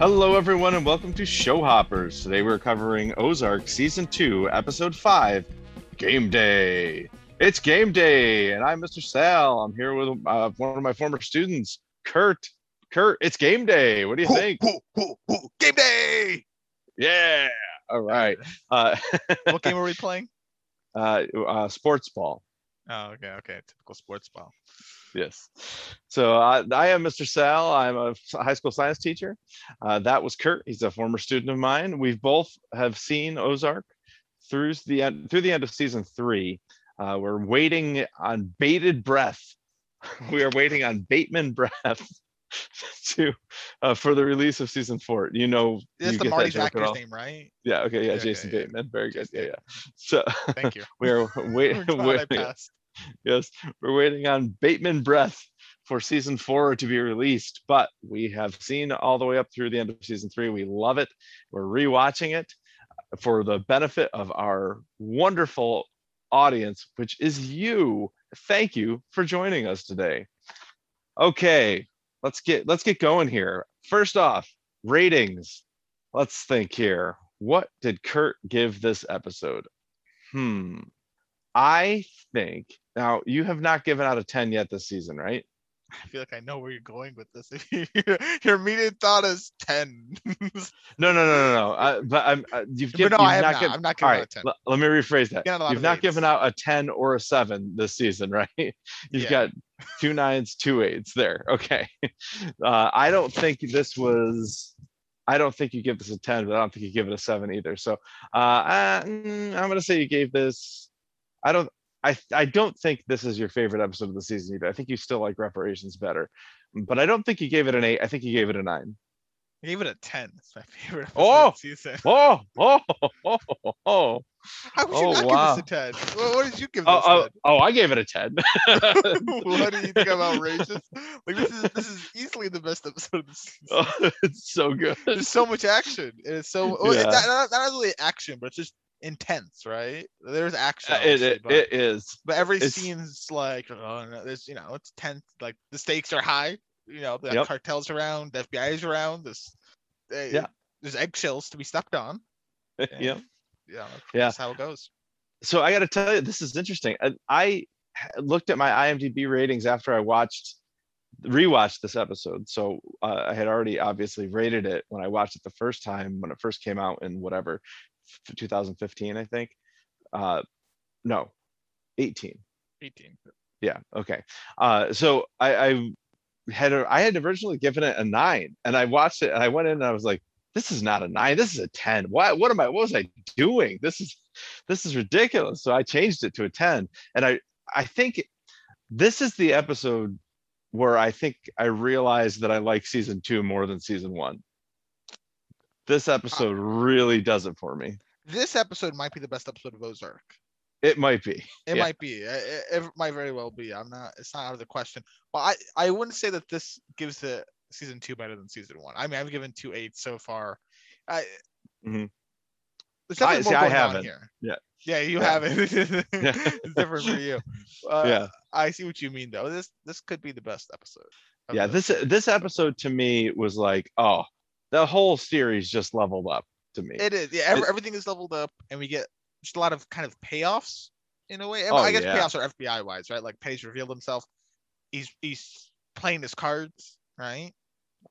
Hello, everyone, and welcome to Show Hoppers. Today we're covering Ozark Season 2, Episode 5 Game Day. It's game day, and I'm Mr. Sal. I'm here with uh, one of my former students, Kurt. Kurt, it's game day. What do you Hoo, think? hoo, hoo, hoo. Game day! Yeah. All right. Uh, What game are we playing? uh, uh, sports ball. Oh, okay, okay. Typical sports ball. Yes. So uh, I am Mr. Sal. I'm a high school science teacher. Uh, that was Kurt. He's a former student of mine. We've both have seen Ozark through the end through the end of season three. Uh, we're waiting on bated breath. we are waiting on Bateman breath to uh, for the release of season four. You know, That's you the get that Marty's joke at actor's name, right? Yeah. Okay. Yeah. Yeah, Jason yeah, yeah. Bateman. Very good. Jason Yeah. Yeah. So Thank you. we're We're waiting. Yes, we're waiting on Bateman Breath for season four to be released, but we have seen all the way up through the end of season three. We love it. We're rewatching it for the benefit of our wonderful audience, which is you. Thank you for joining us today. Okay, let's get let's get going here. First off, ratings. Let's think here. What did Kurt give this episode? Hmm. I think now you have not given out a 10 yet this season, right? I feel like I know where you're going with this. Your immediate thought is 10. No, no, no, no, no. Uh, but I'm uh, you've given. no, you've I not not. given- I'm not giving right, out a 10. l- let me rephrase that. You've not given out a 10 or a 7 this season, right? You've Yeah. got two nines, two eights there. Okay. Uh, I don't think this was. I don't think you give this a 10, but I don't think you give it a 7 either. So uh, uh, mm, I'm gonna say you gave this. I don't. I I don't think this is your favorite episode of the season either. I think you still like reparations better, but I don't think you gave it an eight. I think you gave it a nine. I gave it a 10. It's my favorite episode Oh! of the season. Oh, oh, oh, oh, oh, How would you Oh, not wow. give this a 10? What, what did you give oh, this oh, oh, oh, I gave it a 10. what do you think I'm outrageous? Like this is this is easily the best episode of the season. Oh, it's so good. There's so much action. It's so Yeah. it's not, not, not really action, but it's just intense, right? There's action. Uh, It, it, but, it is. but every it's- scene's like, oh no, there's you know, it's tense. Like the stakes are high. You know, the Yep. cartels around, the FBI is around. This, uh, Yeah. There's eggshells to be stepped on. yeah. Yeah. Yeah. That's how it goes. So I got to tell you, this is interesting. I, I looked at my IMDb ratings after I watched, rewatched this episode. So uh, I had already obviously rated it when I watched it the first time when it first came out in whatever, 2015, I think. Uh, no, 18. 18. yeah okay uh so i i had i had originally given it a nine and i watched it and i went in and i was like this is not a nine this is a 10 what what am i what was i doing this is this is ridiculous so i changed it to a 10 and i i think this is the episode where i think i realized that i like season two more than season one this episode really does it for me This episode might be the best episode of Ozark. it might be It Yeah. might be. It, it might very well be. I'm not. It's not out of the question. But I I wouldn't say that this gives the season two better than season one. I mean, I've given two eights so far. I. Mm-hmm. I- see, I haven't. here. Yeah. Yeah, you Yeah. haven't. it's different for you. Uh, yeah I see what you mean though. This this could be the best episode. yeah this this episode to me was like oh the whole series just leveled up to me It is. Yeah, every, everything is leveled up, and we get just a lot of kind of payoffs in a way. Oh, I guess yeah. payoffs are FBI wise, right? Like Page revealed himself. He's he's playing his cards, right?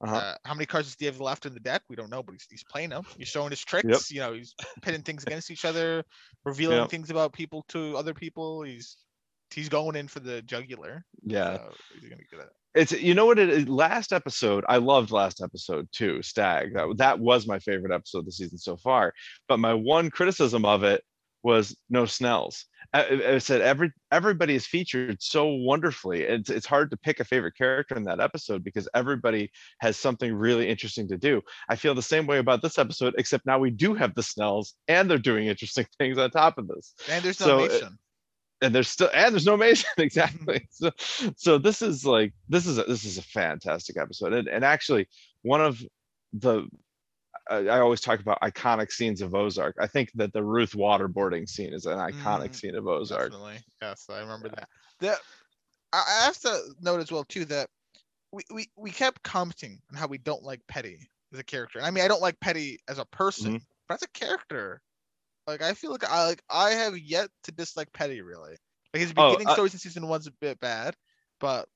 Uh-huh. Uh, how many cards does he have left in the deck? We don't know, but he's, he's playing them. He's showing his tricks. Yep. You know, he's pitting things against each other, revealing Yep. things about people to other people. He's he's going in for the jugular. yeah So he's gonna at it. It's you know what it is last episode i loved last episode too stag that, that was my favorite episode of the season so far but my one criticism of it was no snells. I, I- said every everybody is featured so wonderfully it's, it's hard to pick a favorite character in that episode because everybody has something really interesting to do. I feel the same way about this episode except now we do have the snells and they're doing interesting things on top of this. And there's no So, uh, Mason. And there's still and there's no Mason exactly. So, so this is like this is a, this is a fantastic episode, and, and actually one of the I, I always talk about iconic scenes of Ozark. I think that the Ruth waterboarding scene is an iconic Mm, scene of Ozark. Definitely. Yes, I remember that. The I I have to note as well too that we, we, we kept commenting on how we don't like Petty as a character. And I mean, I don't like Petty as a person, Mm-hmm. but as a character, like I feel like I like I have yet to dislike Petty really. Like his Oh, beginning uh, stories in season one's a bit bad, but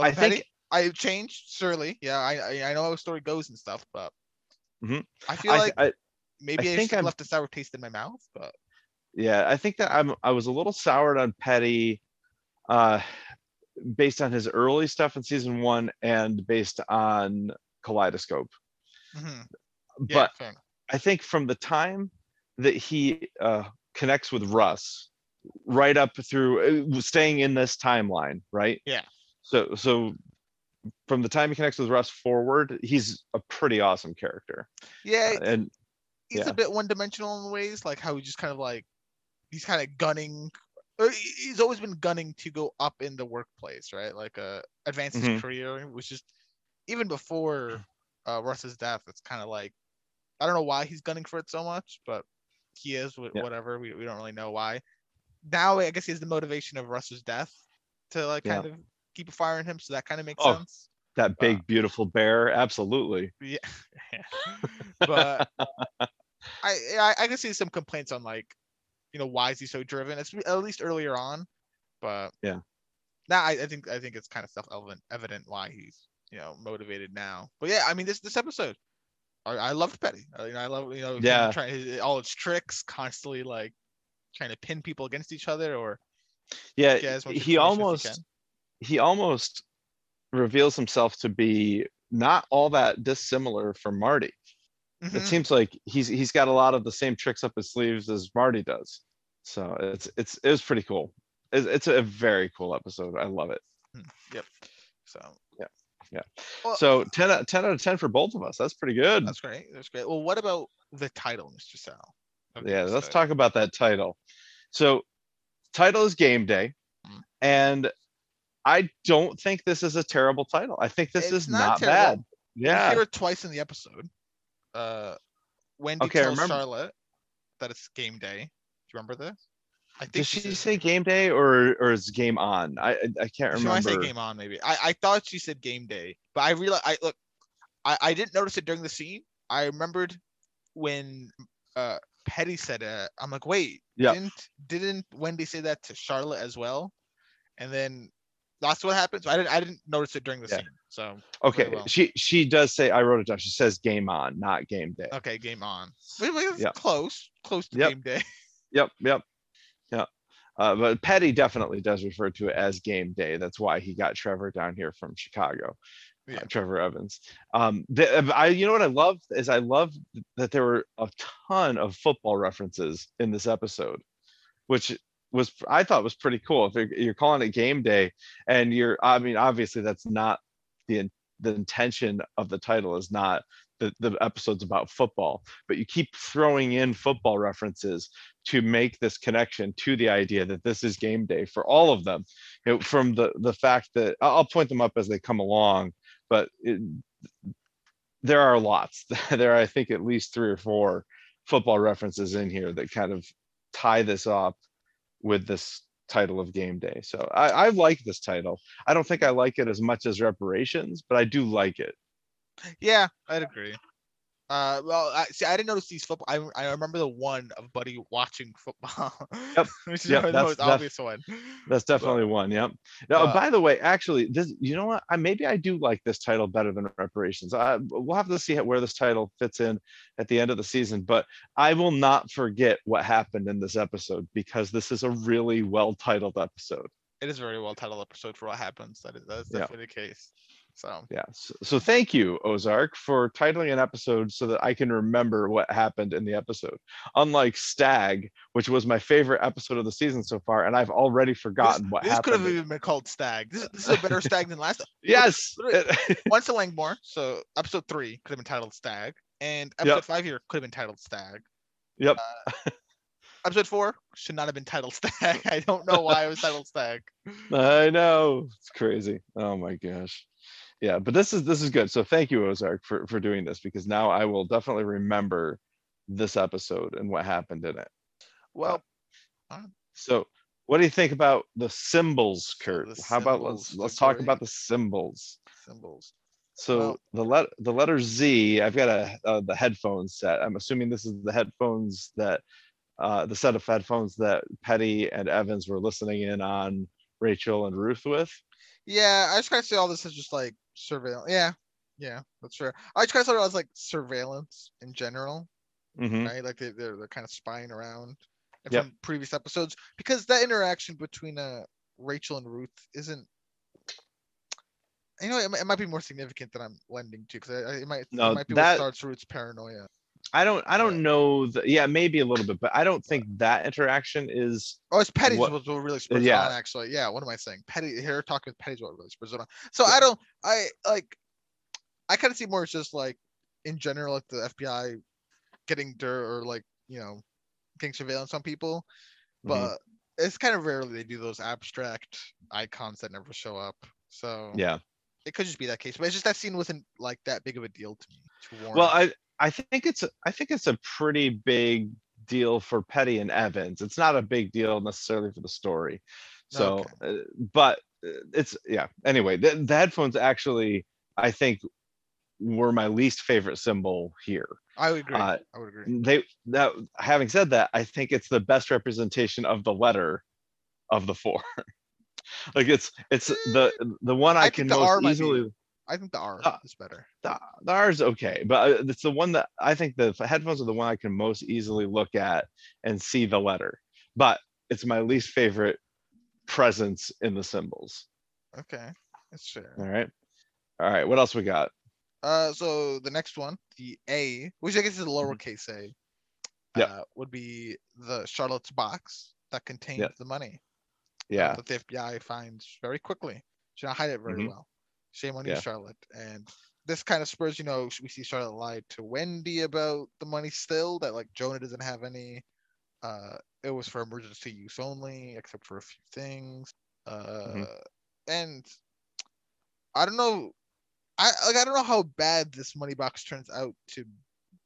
I Petty. think I changed surely. Yeah, I I, I know how a story goes and stuff, but Mhm. I feel I, like I maybe I, think just I'm- left a sour taste in my mouth. But yeah, I think that I'm I was a little soured on Petty uh based on his early stuff in season one and based on Kaleidoscope. mhm, But yeah, fair enough. I think from the time that he uh, connects with Russ, right up through uh, staying in this timeline, right? Yeah. So so from the time he connects with Russ forward, he's a pretty awesome character. yeah, Uh, and he's yeah. a bit one dimensional in ways, like how he just kind of like he's kind of gunning. or He's always been gunning to go up in the workplace, right? Like uh, advance his Mhm. career, which is even before uh, Russ's death. It's kind of like I don't know why he's gunning for it so much, but he is. Yeah. Whatever, we, we don't really know why. Now I guess he has the motivation of Russ's death to like Yeah. kind of keep a fire in him, so that kind of makes Oh. sense. that big uh, beautiful bear, absolutely. Yeah, but I, I I can see some complaints on like, you know, why is he so driven? It's at least earlier on, but Yeah. Now I, I think I think it's kind of self evident evident why he's you know motivated now. But yeah, I mean this this episode, I, I loved Petty. I, know, I love you know Yeah. trying his, all its tricks, constantly like trying to pin people against each other or Yeah, get as much he information as he almost he almost reveals himself to be not all that dissimilar from Marty. It Mhm. seems like he's he's got a lot of the same tricks up his sleeves as Marty does. So it's it's it was pretty cool. It's, it's a very cool episode. I love it. Yep. So Yeah. Well, So 10 out, 10 out of 10 for both of us. That's pretty good. that's great. That's great. Well, what about the title, Mr. Sal? Yeah, let's talk about that title. So title is game day. Mm. And I don't think this is a terrible title. I think this It's is not not, bad. You Yeah. hear it twice in the episode. Uh, Wendy Okay, tells Charlotte that it's game day. Do you remember this? I think Did she said- say game day or or is game on? I I, can't She might remember. say game on, maybe. I, I thought she said game day, but I realized I look, I, I didn't notice it during the scene. I remembered when uh Petty said it. I'm like, wait, Yep. didn't didn't Wendy say that to Charlotte as well? And then that's what happens. I didn't I didn't notice it during the Yeah. scene. So Okay, well. she she does say I wrote it down. She says game on, not game day. okay, game on. Wait, wait, it's Yep. close, close to Yep. game day. Yep, yep. Uh, but Petty definitely does refer to it as game day. That's why he got Trevor down here from Chicago. uh, Trevor Evans. Um, the, uh, I, you know what I love is I love that there were a ton of football references in this episode, which was I thought was pretty cool. If you're, you're calling it game day, and you're, I mean, obviously that's not the the intention of the title is not the, the episode's about football, but you keep throwing in football references to make this connection to the idea that this is game day for all of them. You know, from the the fact that I'll point them up as they come along, but it, there are lots. there are, I think, at least three or four football references in here that kind of tie this up with this title of game day. So I, I like this title. I don't think I like it as much as reparations, but I do like it. Yeah, I'd agree. Uh, well, I see. I didn't notice these football. I, I remember the one of Buddy watching football. Yep, which is yep, the that's- most that's- obvious one. That's definitely one. Yep. Now, Uh, by the way, actually, this you know what? I maybe I do like this title better than reparations. I we'll have to see where this title fits in at the end of the season, but I will not forget what happened in this episode because this is a really well titled episode. It is a very well titled episode for what happens. That is that's Yeah. definitely the case. So Yeah. So, so thank you, Ozark, for titling an episode so that I can remember what happened in the episode. Unlike Stag, which was my favorite episode of the season so far, and I've already forgotten what happened. this could have even been called Stag. This, this is a better Stag than last. Yes. Once a Langmore. So episode three could have been titled Stag, and Yep. episode five here could have been titled Stag. Yep. Uh, episode four should not have been titled Stag. I don't know why it was titled Stag. I know it's crazy. Oh my gosh. Yeah, but this is this is good. So thank you, Ozark, for for doing this because now I will definitely remember this episode and what happened in it. Well, So what do you think about the symbols, Kurt? the How about let's let's talk about the symbols. symbols. So Well- the let the letter Z, I've got a uh, the headphones set. I'm assuming this is the headphones that uh, the set of headphones that Petty and Evans were listening in on Rachel and Ruth with. Yeah, I just kind of see all this as just like surveillance. Yeah, yeah, that's fair. I just kind of saw it was like surveillance in general, Mhm. right? Like they, they're they're kind of spying around and Yep. from previous episodes because that interaction between uh Rachel and Ruth isn't. You know, it, might- it might be more significant than I'm lending to because it might No, it might be that- what starts Ruth's paranoia. I don't I don't know that yeah maybe a little bit but I don't think that interaction is Oh, it's Petty's What- what, what really spurs yeah. on, actually. Yeah, what am I saying? Petty here talking with Petty's what really spurs it on. So I don't I like I kind of see more as just like in general, like the FBI getting dirt or like, you know, getting surveillance on people. Mhm. But it's kind of rarely they do those abstract icons that never show up. So yeah. it could just be that case. But it's just that scene wasn't like that big of a deal to me. To. Well, I I think it's a- I think it's a pretty big deal for Petty and Evans. It's not a big deal necessarily for the story. So, uh, but uh, it's yeah. Anyway, the, the headphones actually I think were my least favorite symbol here. I would agree. uh, I would agree. They that having said that, I think it's the best representation of the letter of the four. like it's it's the the one I, I can the R most might be- easily I think the R uh, is better. the, the R is okay, but uh, it's the one that I think the headphones are the one I can most easily look at and see the letter. But it's my least favorite presence in the symbols. Okay. That's fair. All right. All right. What else we got? Uh, so the next one, the A, which I guess is a lowercase a, Mm-hmm. Uh, would be the Charlotte's box that contains the money uh, Yeah. that the FBI finds very quickly. She not hide it very Mhm. well. Shame on you, Charlotte. And this kind of spurs, you know, we see Charlotte lie to Wendy about the money still, that like Jonah doesn't have any. Uh, it was for emergency use only, except for a few things. Uh, Mm-hmm. and I don't know. I like I don't know how bad this money box turns out to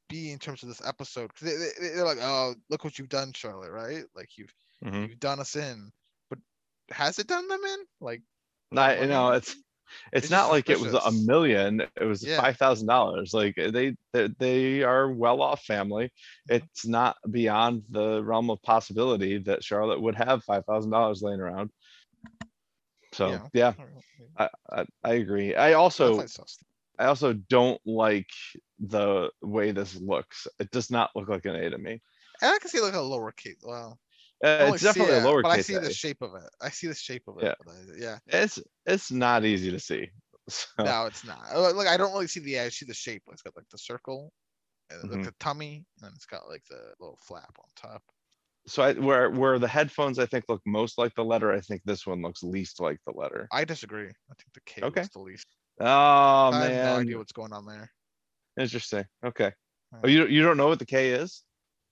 be in terms of this episode because they, they, they're like, oh, look what you've done, Charlotte, right? Like you've Mhm. you've done us in, but has it done them in? Like money? know it's it's It's not like it was a million. It was Yeah. five thousand dollars. Like they, they they are well off family. Mm-hmm. It's not beyond the realm of possibility that Charlotte would have five thousand dollars laying around. So Yeah. yeah, I, I I agree. I also. I also don't like the way this looks. It does not look like an A to me. And I can see like a lowercase. Well, Uh, it's definitely see a it, lowercase. but I see a. the shape of it. I see the shape of it. Yeah. I- yeah. It's it's not easy to see. So, No, it's not. Uh, Like I don't really see the. I see the shape. It's got like the circle, and then, like the tummy, and it's got like the little flap on top. so I, where where the headphones I think look most like the letter, I think this one looks least like the letter. I disagree. I think the K Okay. was the least. Oh man. I have no idea what's going on there. interesting. Okay. Oh, you you don't know what the K is?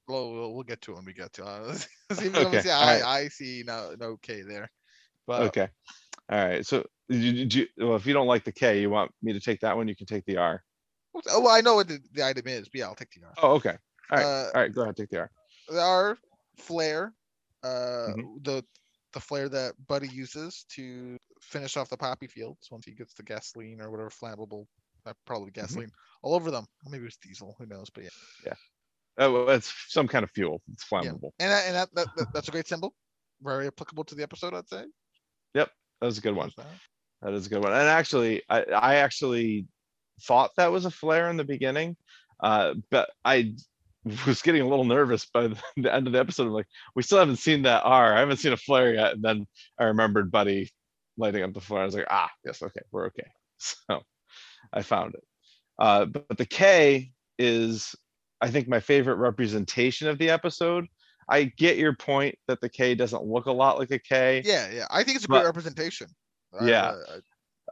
Well, we'll, we'll get to when we get to it. See, Okay, see, alright. I, I see no no K there. But Okay. All right. So you, you, well, if you don't like the K, you want me to take that one, you can take the R. oh, well, I know what the, the item is. But yeah, I'll take the R. Oh, okay. All right. Uh, All right. Go ahead. Take the R. the R flare, uh, Mm-hmm. the the flare that Buddy uses to finish off the poppy fields once he gets the gasoline or whatever flammable, uh, probably Mm-hmm. gasoline all over them. Or maybe it's diesel. Who knows? But yeah. yeah, Oh, it's some kind of fuel. It's yeah. flammable. and that, and that, that, that that's a great symbol. Very applicable to the episode, I'd say. Yep, that was a good one. That. That is a good one. And actually, I, I actually thought that was a flare in the beginning, uh, but I was getting a little nervous by the, the end of the episode. I'm like, we still haven't seen that R. I haven't seen a flare yet. And then I remembered Buddy lighting up the flare. I was like, ah, yes, okay, we're okay. So I found it. Uh, but the K is, I think, my favorite representation of the episode. I get your point that the K doesn't look a lot like a K. Yeah, yeah. I think it's a great representation. Yeah. I- I-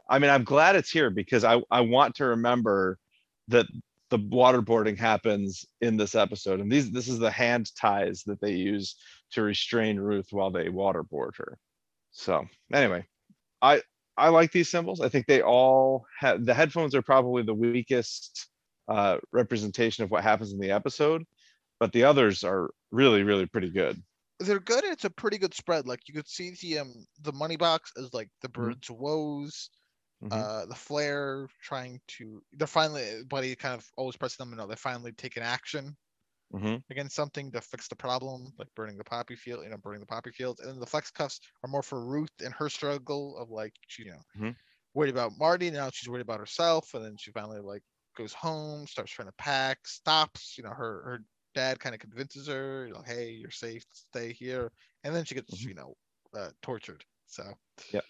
I mean, I'm glad it's here because I, I want to remember that the waterboarding happens in this episode. And these this is the hand ties that they use to restrain Ruth while they waterboard her. So anyway, I I like these symbols. I think they all have the headphones are probably the weakest uh, representation of what happens in the episode, but the others are really, really pretty good. they're good. It's a pretty good spread. Like you could see the um the money box as like the Mm-hmm. Byrdes' woes. Mhm. Uh, the flare trying to, they're finally, Buddy kind of always pressing them to know they're finally taking action Mhm. against something to fix the problem, like burning the poppy field, you know, burning the poppy fields. And then the flex cuffs are more for Ruth and her struggle of like, she, you know, Mhm. worried about Marty. Now she's worried about herself. And then she finally like goes home, starts trying to pack, stops, you know, her, her dad kind of convinces her, you know, hey, you're safe, stay here. And then she gets, Mhm. you know, uh, tortured. So, Yep.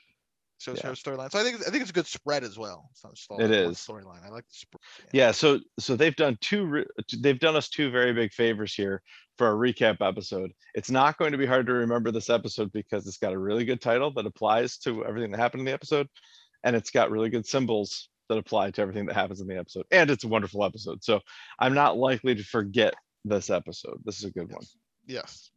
Shows Yeah. her storyline. So I think I think it's a good spread as well. It's not just all It is. storyline. I like the spread. Yeah, so so they've done two re- they've done us two very big favors here for a recap episode. It's not going to be hard to remember this episode because it's got a really good title that applies to everything that happened in the episode and it's got really good symbols that apply to everything that happens in the episode and it's a wonderful episode. So I'm not likely to forget this episode. This is a good one. Yes,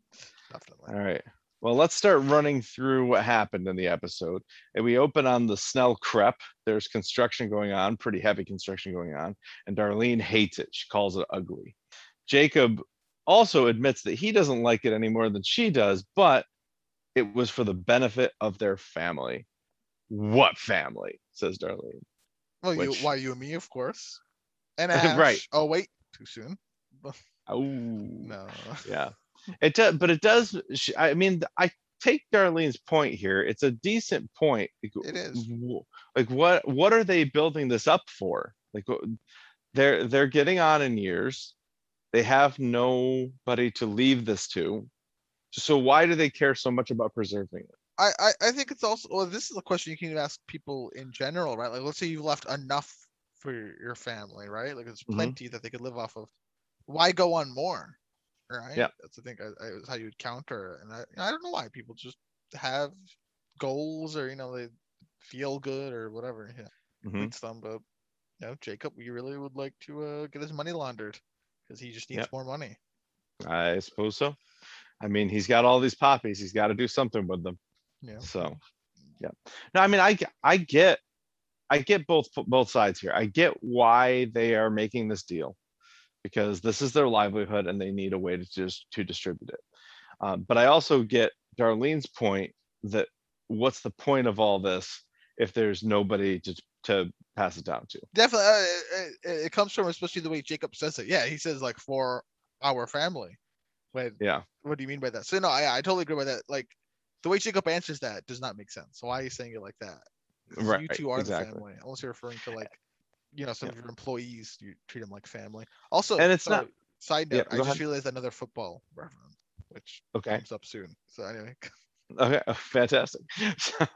definitely. All right. Well, let's start running through what happened in the episode. And we open on the Snell Crep. There's construction going on, pretty heavy construction going on. And Darlene hates it. She calls it ugly. Jacob also admits that he doesn't like it any more than she does, but it was for the benefit of their family. What family? says Darlene. Well, you, why you and me, of course. And Ash. Right. Oh wait, too soon. Oh, No. yeah it does but it does i mean i take darlene's point here it's a decent point It is. like what what are they building this up for like they're they're getting on in years they have nobody to leave this to so why do they care so much about preserving it I, I I think it's also well. This is a question you can ask people in general, right? Like, let's say you've left enough for your, your family, right? Like, there's Mhm. plenty that they could live off of. Why go on more, right? Yeah. That's I think I, I, how you would counter. And I I don't know why people just have goals or you know they feel good or whatever. Yeah. Mhm. leads them, but you know, Jacob, we really would like to uh, get his money laundered because he just needs Yep. more money. i suppose so i mean he's got all these poppies he's got to do something with them Yeah. So, yeah. No, I mean, I get, I get both, both sides here. I get why they are making this deal. Because this is their livelihood and they need a way to just, to distribute it. Um, but I also get Darlene's point that what's the point of all this if there's nobody to, to pass it down to? Definitely, uh, it, it- it comes from especially the way Jacob says it. Yeah, he says like for our family. When Yeah. what do you mean by that? So no, I, I totally agree with that. Like the way Jacob answers that does not make sense. So why are you saying it like that? 'Cause You two are exactly. the family. Unless you're referring to like, you know, some Yeah. of your employees, you treat them like family. Also, And it's so, not- Side note: Yeah, I just ahead. realized another football reference, which Okay. comes up soon. So anyway, Okay, fantastic. So,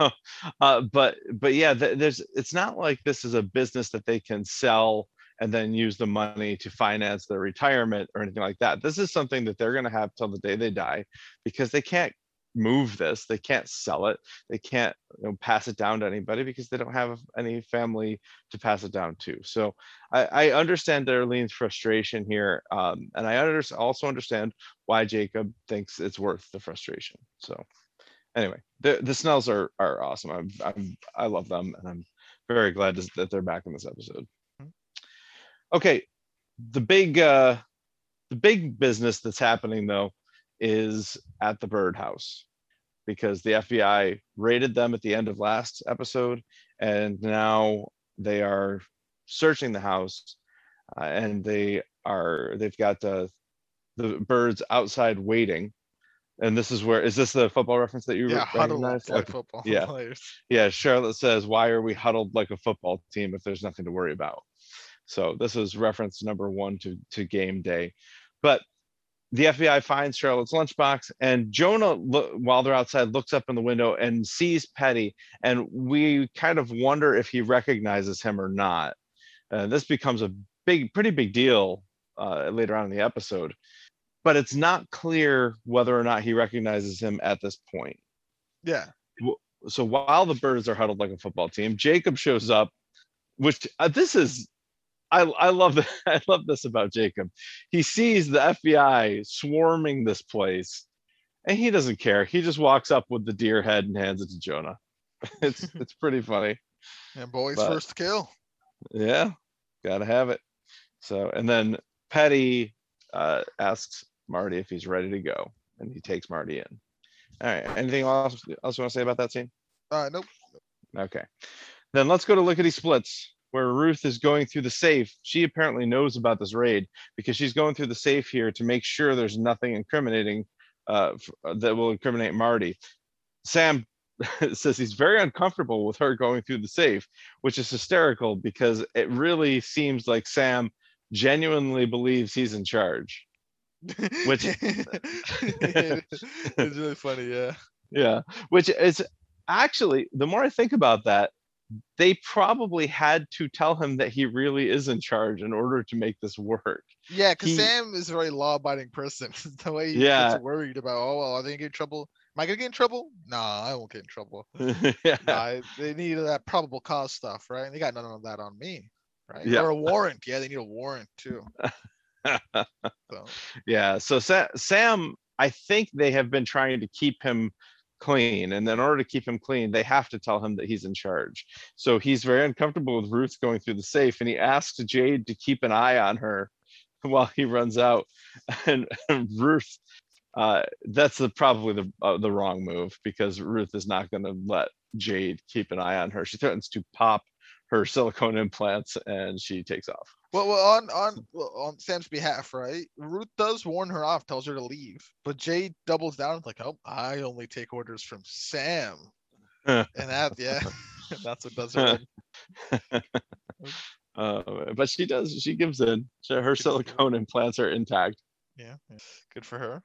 uh, but but yeah, th- there's it's not like this is a business that they can sell and then use the money to finance their retirement or anything like that. This is something that they're going to have till the day they die because they can't move this, they can't sell it, they can't you know, pass it down to anybody because they don't have any family to pass it down to. So I, I understand Darlene's frustration here, um, and I under- also understand why Jacob thinks it's worth the frustration. So anyway, the the Snells are are awesome. I'm, I'm I love them, and I'm very glad to, that they're back in this episode. Okay, the big uh, the big business that's happening though is at the Byrde house because the FBI raided them at the end of last episode, and now they are searching the house, uh, and they are they've got the the Byrdes outside waiting. And this is where is this the football reference that you yeah, huddle up recognize? like Okay. football yeah. players. Yeah, Charlotte says, why are we huddled like a football team if there's nothing to worry about? So this is reference number one to, to game day. But the FBI finds Charlotte's lunchbox and Jonah, while they're outside, looks up in the window and sees Petty. And we kind of wonder if he recognizes him or not. Uh, this becomes a big, pretty big deal uh, later on in the episode. But it's not clear whether or not he recognizes him at this point Yeah, so while the Byrdes are huddled like a football team, Jacob shows up, which uh, this is, I I love that I love this about Jacob. He sees the FBI swarming this place, and he doesn't care. He just walks up with the deer head and hands it to Jonah. It's it's pretty funny. and boys But- first kill. Yeah, gotta have it. So and then Petty uh, asks Marty if he's ready to go, and he takes Marty in. All right. Anything else else you want to say about that scene? Uh, nope. Okay. Then let's go to lickety splits where Ruth is going through the safe. She apparently knows about this raid because she's going through the safe here to make sure there's nothing incriminating uh, f- that will incriminate Marty. Sam says he's very uncomfortable with her going through the safe, which is hysterical because it really seems like Sam genuinely believes he's in charge. Which- it's really funny, yeah. Yeah, which is actually the more I think about that, they probably had to tell him that he really is in charge in order to make this work. Yeah, because Sam is a very law-abiding person. the way he Yeah. gets worried about, oh, well, are they gonna get in trouble? Am I gonna get in trouble? Nah, I won't get in trouble. yeah. Nah, they need that probable cause stuff, right? And they got none of that on me, right? Yeah. Or a warrant. Yeah, they need a warrant too. So Yeah. So Sa- Sam, I think they have been trying to keep him clean. And in order to keep him clean, they have to tell him that he's in charge. So he's very uncomfortable with Ruth going through the safe and he asks Jade to keep an eye on her while he runs out. And, and Ruth, uh, that's the, probably the, uh, the wrong move because Ruth is not going to let Jade keep an eye on her. She threatens to pop her silicone implants and she takes off. Well, well on on well, on Sam's behalf, right? Ruth does warn her off, tells her to leave, but Jade doubles down. Like, oh, I only take orders from Sam, and that, yeah, that's what does her. Uh, but she does. She gives in. Her silicone implants are intact. Yeah, yeah, good for her.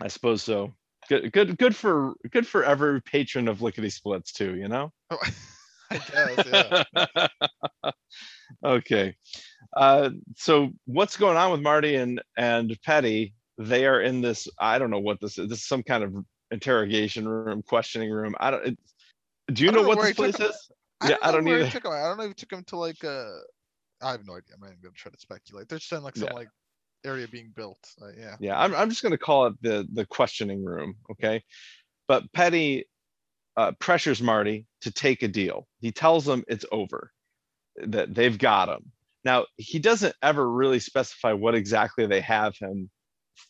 I suppose so. Good, good, good for good for every patron of lickety splits too. You know. Oh, I guess, yeah. okay. Uh, so what's going on with Marty and and Petty? They are in this. I don't know what this is. This is some kind of interrogation room, questioning room. I don't. It, do you know know what this place him. is? I Yeah, I don't took him. I don't know if he took him to like uh I have no idea. I'm not even gonna try to speculate. They're just in like some Yeah. like area being built. Uh, yeah. yeah I'm, I'm just going to call it the the questioning room okay but petty uh, pressures marty to take a deal he tells them it's over that they've got him now he doesn't ever really specify what exactly they have him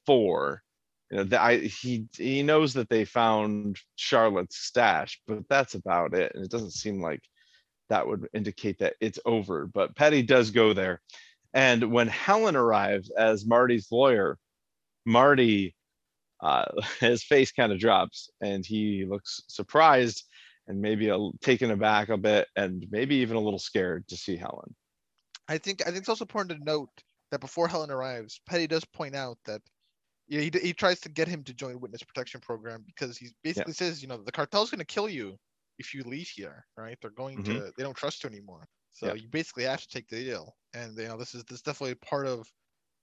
for. You know the, I, he he knows that they found charlotte's stash but that's about it. And it doesn't seem like that would indicate that it's over but Petty does go there. And when helen arrives as marty's lawyer Marty, uh, his face kind of drops and he looks surprised and maybe a, taken aback a bit and maybe even a little scared to see Helen. I think I think it's also important to note that before Helen arrives, Petty does point out that yeah, he, he tries to get him to join witness protection program because he basically says, you know, the cartel's going to kill you if you leave here, right? They're going Mhm. to they don't trust you anymore. So Yeah. you basically have to take the deal. And you know, this is this is definitely part of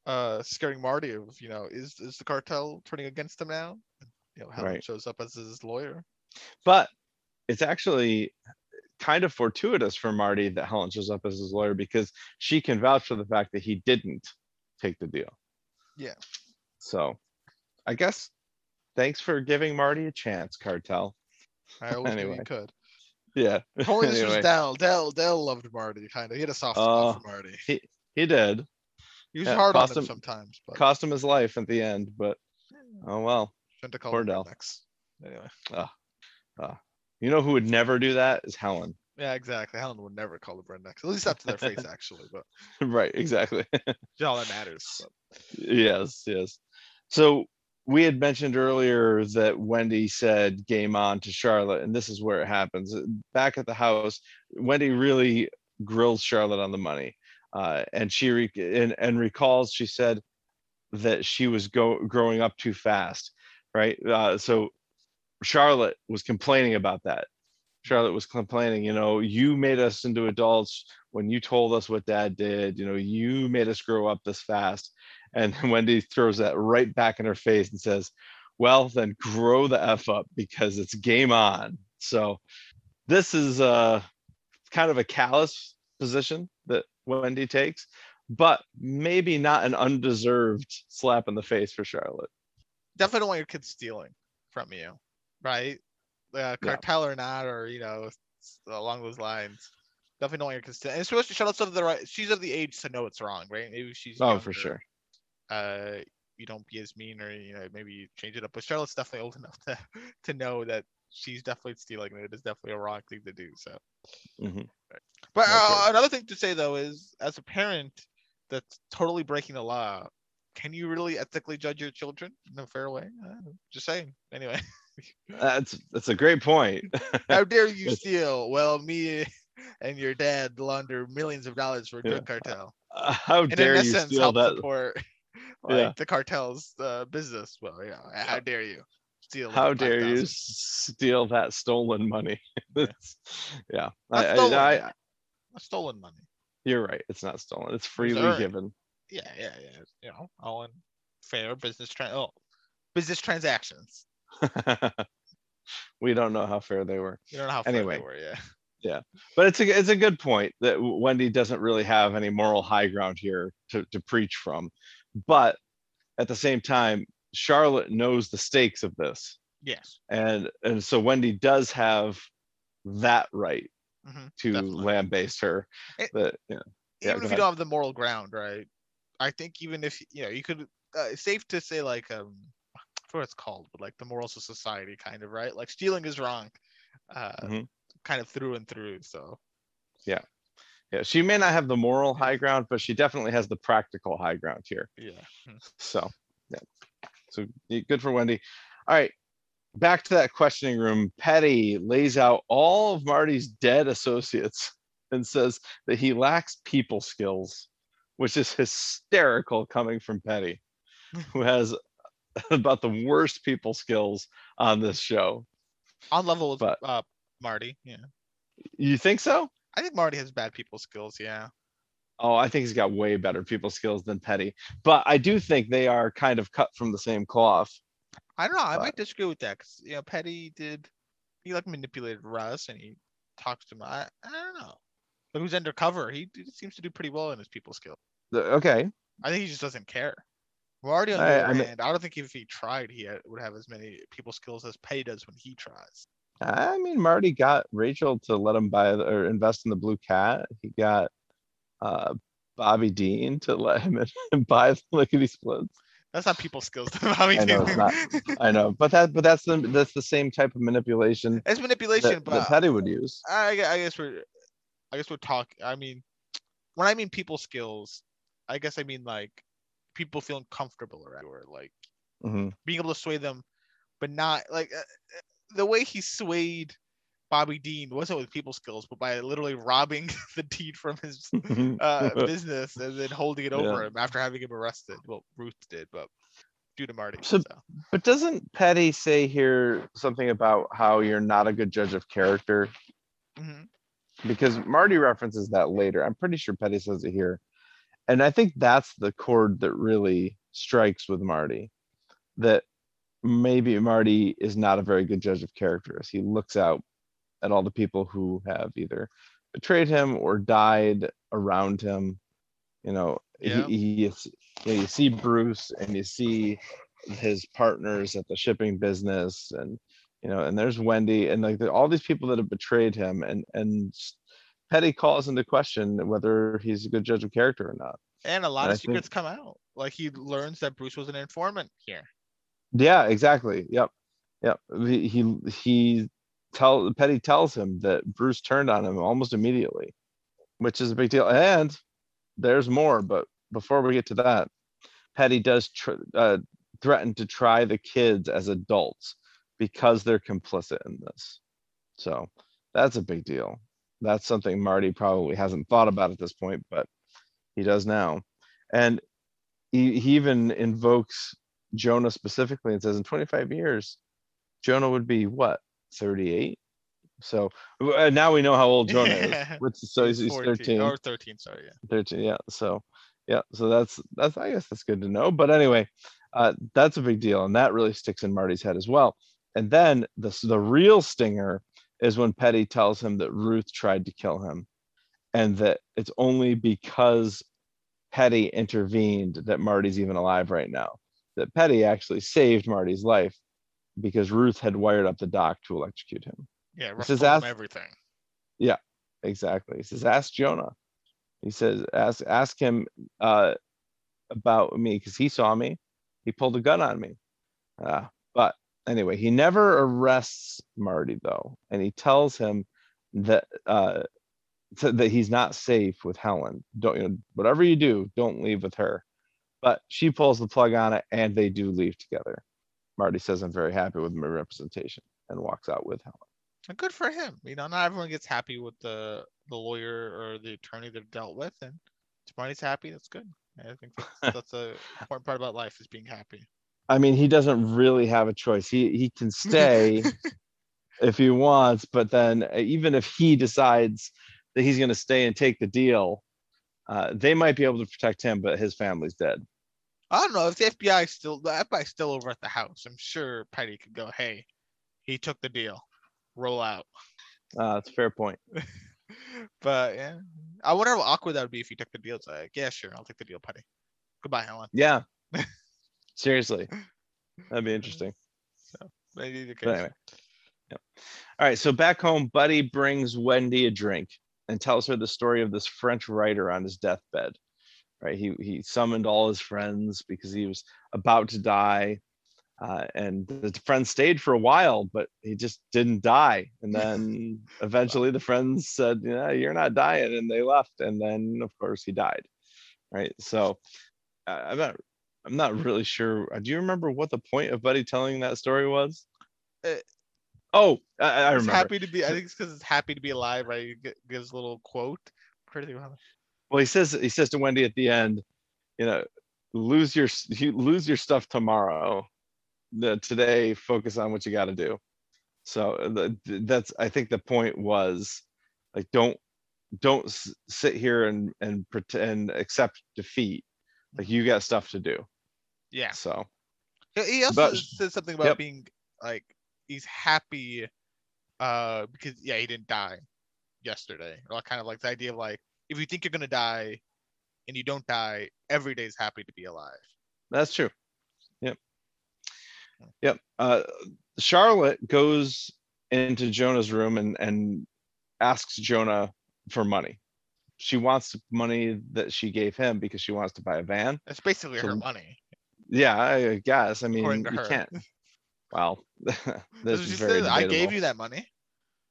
uh scaring Marty of, you know, is is the cartel turning against him now? And, you know, Helen Right. shows up as his lawyer. But it's actually kind of fortuitous for Marty that Helen shows up as his lawyer because she can vouch for the fact that he didn't take the deal. Yeah. So I guess thanks for giving Marty a chance, Cartel. I always knew Anyway. you could. Yeah. If only this Anyway. was Del. Del Del loved Marty kind of. He had a soft spot Oh. for Marty. He he did. He was yeah, hard on him him- sometimes, but Cost him his life at the end, but oh well. shouldn't have called poor Del. Anyway. Ah, ah. You know who would never do that is Helen. Yeah, exactly. Helen would never call them rednecks. At least up to their face, actually. But right, exactly. it's all that matters. But yes, yes. So we had mentioned earlier that Wendy said game on to Charlotte, and this is where it happens. Back at the house, Wendy really grills Charlotte on the money. Uh, and she re- and, and recalls she said that she was go growing up too fast, right? Uh, so Charlotte was complaining about that. Charlotte was complaining, you know, you made us into adults when you told us what dad did, you know, you made us grow up this fast. And Wendy throws that right back in her face and says, Well, then grow the F up because it's game on. So this is a kind of a callous position that Wendy takes, but maybe not an undeserved slap in the face for Charlotte. definitely your kids stealing from you, right? Uh, cartel or not, or you know, along those lines. Definitely don't want your stealing. And especially Charlotte's of the right. She's of the age to know it's wrong, right? Maybe she's. Oh, for sure. uh you don't be as mean or you know maybe you change it up but charlotte's definitely old enough to to know that she's definitely stealing it. It's definitely a wrong thing to do. So, Mhm. but uh, another thing to say though is, as a parent that's totally breaking the law, can you really ethically judge your children in a fair way? Uh, just saying. Anyway, That's, that's a great point. how dare you steal? Well, me and your dad launder millions of dollars for a Yeah. drug cartel. Uh, How and dare in you steal that? support like Yeah. the cartel's uh, business. Well, yeah, how dare you steal? How dare you steal that stolen money? It's- Yeah, Not I, I, stolen. I, stolen money. you're right. It's not stolen. It's freely earned. given. Yeah, yeah, yeah. You know, all in fair business tran oh, business transactions. We don't know how fair they were. You don't know how fair they Anyway. were, yeah. Yeah, but it's a it's a good point that Wendy doesn't really have any moral high ground here to, to preach from. But at the same time, Charlotte knows the stakes of this. Yes. And and so Wendy does have that right mhm, to definitely. lambaste her. It- But yeah. Yeah, even if you don't have the moral ground, right? I think even if you know, you could. Uh, it's safe to say like um, what it's called, but like the morals of society, kind of right. Like stealing is wrong, uh, Mhm. kind of through and through. So Yeah, yeah. she may not have the moral high ground, but she definitely has the practical high ground here. yeah. So, yeah. So good for Wendy. All right. Back to that questioning room. Petty lays out all of Marty's dead associates and says that he lacks people skills, which is hysterical coming from Petty, who has about the worst people skills on this show. On level with But- uh, Marty. Yeah. You think so? I think Marty has bad people skills. Yeah. Oh, I think he's got way better people skills than Petty. But I do think they are kind of cut from the same cloth. I don't know. I might disagree with that because you know Petty did he like manipulated Russ and he talks to him. I, I don't know. But who's undercover? He, seems to do pretty well in his people skill. The- Okay. I think he just doesn't care. Marty on the I- other I mean- hand, I don't think if he tried, he would have as many people skills as Petty does when he tries. I mean, Marty got Rachel to let him buy the- or invest in the blue cat. He got uh, Bobby Dean to let him buy the lickety splits. That's not people skills. Bobby I know Dean. not. I know, but that but that's the that's the same type of manipulation it's manipulation, that, but that Petty would use. I, I guess we're, I guess we're talking. I mean, when I mean people skills, I guess I mean like people feeling comfortable around, or like Mhm. being able to sway them, but not like uh, the way he swayed Bobby Dean wasn't with people skills, but by literally robbing the deed from his uh, business and then holding it over Yeah. him after having him arrested. Well, Ruth did, but due to Marty. So- so. But doesn't Petty say here something about how you're not a good judge of character? Mhm. because Marty references that later. I'm pretty sure Petty says it here. And I think that's the chord that really strikes with Marty. That maybe Marty is not a very good judge of character as he looks out at all the people who have either betrayed him or died around him. You know, Yeah. he, he is, you, know, you see Bruce and you see his partners at the shipping business and you know, and there's Wendy and like the, all these people that have betrayed him and and Petty calls into question whether he's a good judge of character or not. And a lot And of I think- secrets come out. Like he learns that Bruce was an informant here. Yeah, exactly. Yep. Yep. He he, he tell Petty tells him that Bruce turned on him almost immediately, which is a big deal. And there's more, but before we get to that, Petty does tr- uh, threaten to try the kids as adults because they're complicit in this. So that's a big deal. That's something Marty probably hasn't thought about at this point, but he does now. And he, he even invokes Jonah specifically and says in 25 years, Jonah would be what, 38? So uh, now we know how old Jonah is. Which, so he's, he's 14 13. or 13, sorry, yeah. 13 yeah so yeah so that's that's i guess that's good to know but anyway uh that's a big deal and that really sticks in marty's head as well and then the the real stinger is when petty tells him that ruth tried to kill him and that it's only because petty intervened that marty's even alive right now that petty actually saved marty's life because ruth had wired up the dock to electrocute him Yeah, told him ask- everything. Yeah, exactly. He says, ask Jonah. He says, ask ask him uh, about me because he saw me. He pulled a gun on me. Uh, anyway, he never arrests Marty though, and he tells him that uh, to- that he's not safe with Helen. Don't you know whatever you do, don't leave with her. But she pulls the plug on it, and they do leave together. Marty says, "I'm very happy with my representation," and walks out with Helen. And good for him. You know, not everyone gets happy with the the lawyer or the attorney they've dealt with, and if Marty's happy. That's good. I think that's, that's a important part about life is being happy. I mean, he doesn't really have a choice. He he can stay if he wants, but then uh, even if he decides that he's going to stay and take the deal, uh, they might be able to protect him, but his family's dead. I don't know if the FBI still the FBI still over at the house. I'm sure Petty could go, "Hey, he took the deal. Roll out." Uh, that's a fair point. but yeah, I wonder how awkward that would be if he took the deal. It's like, yeah, sure, I'll take the deal, Petty. Goodbye, Helen. Yeah, seriously, that'd be interesting. So Maybe the But case. anyway, yep. All right, so back home, Buddy brings Wendy a drink and tells her the story of this French writer on his deathbed. Right, he he summoned all his friends because he was about to die, uh, and the friends stayed for a while, but he just didn't die. And then eventually, the friends said, "Yeah, you're not dying," and they left. And then, of course, he died. Right, so uh, I'm not. I'm not really sure. uh, Do you remember what the point of Buddy telling that story was? Uh, Oh, I, I remember. happy to be. I think it's because it's happy to be alive, right? He gi- gives a little quote. Pretty well. Well, he says he says to Wendy at the end, you know, lose your you lose your stuff tomorrow. The today, focus on what you got to do. So uh, the, that's I think the point was like don't don't s- sit here and and pretend accept defeat. Like you got stuff to do. Yeah. So He- also But- said something about Yep. being like he's happy uh because yeah he didn't die yesterday or like, kind of like the idea of like if you think you're gonna die and you don't die every day's happy to be alive That's true. Yep. Yep. Uh, Charlotte goes into Jonah's room and and asks Jonah for money. She wants money that she gave him because she wants to buy a van. that's basically her money Yeah, I guess. I mean, according to you her can't. Well, That's this is very i gave debatable. you that money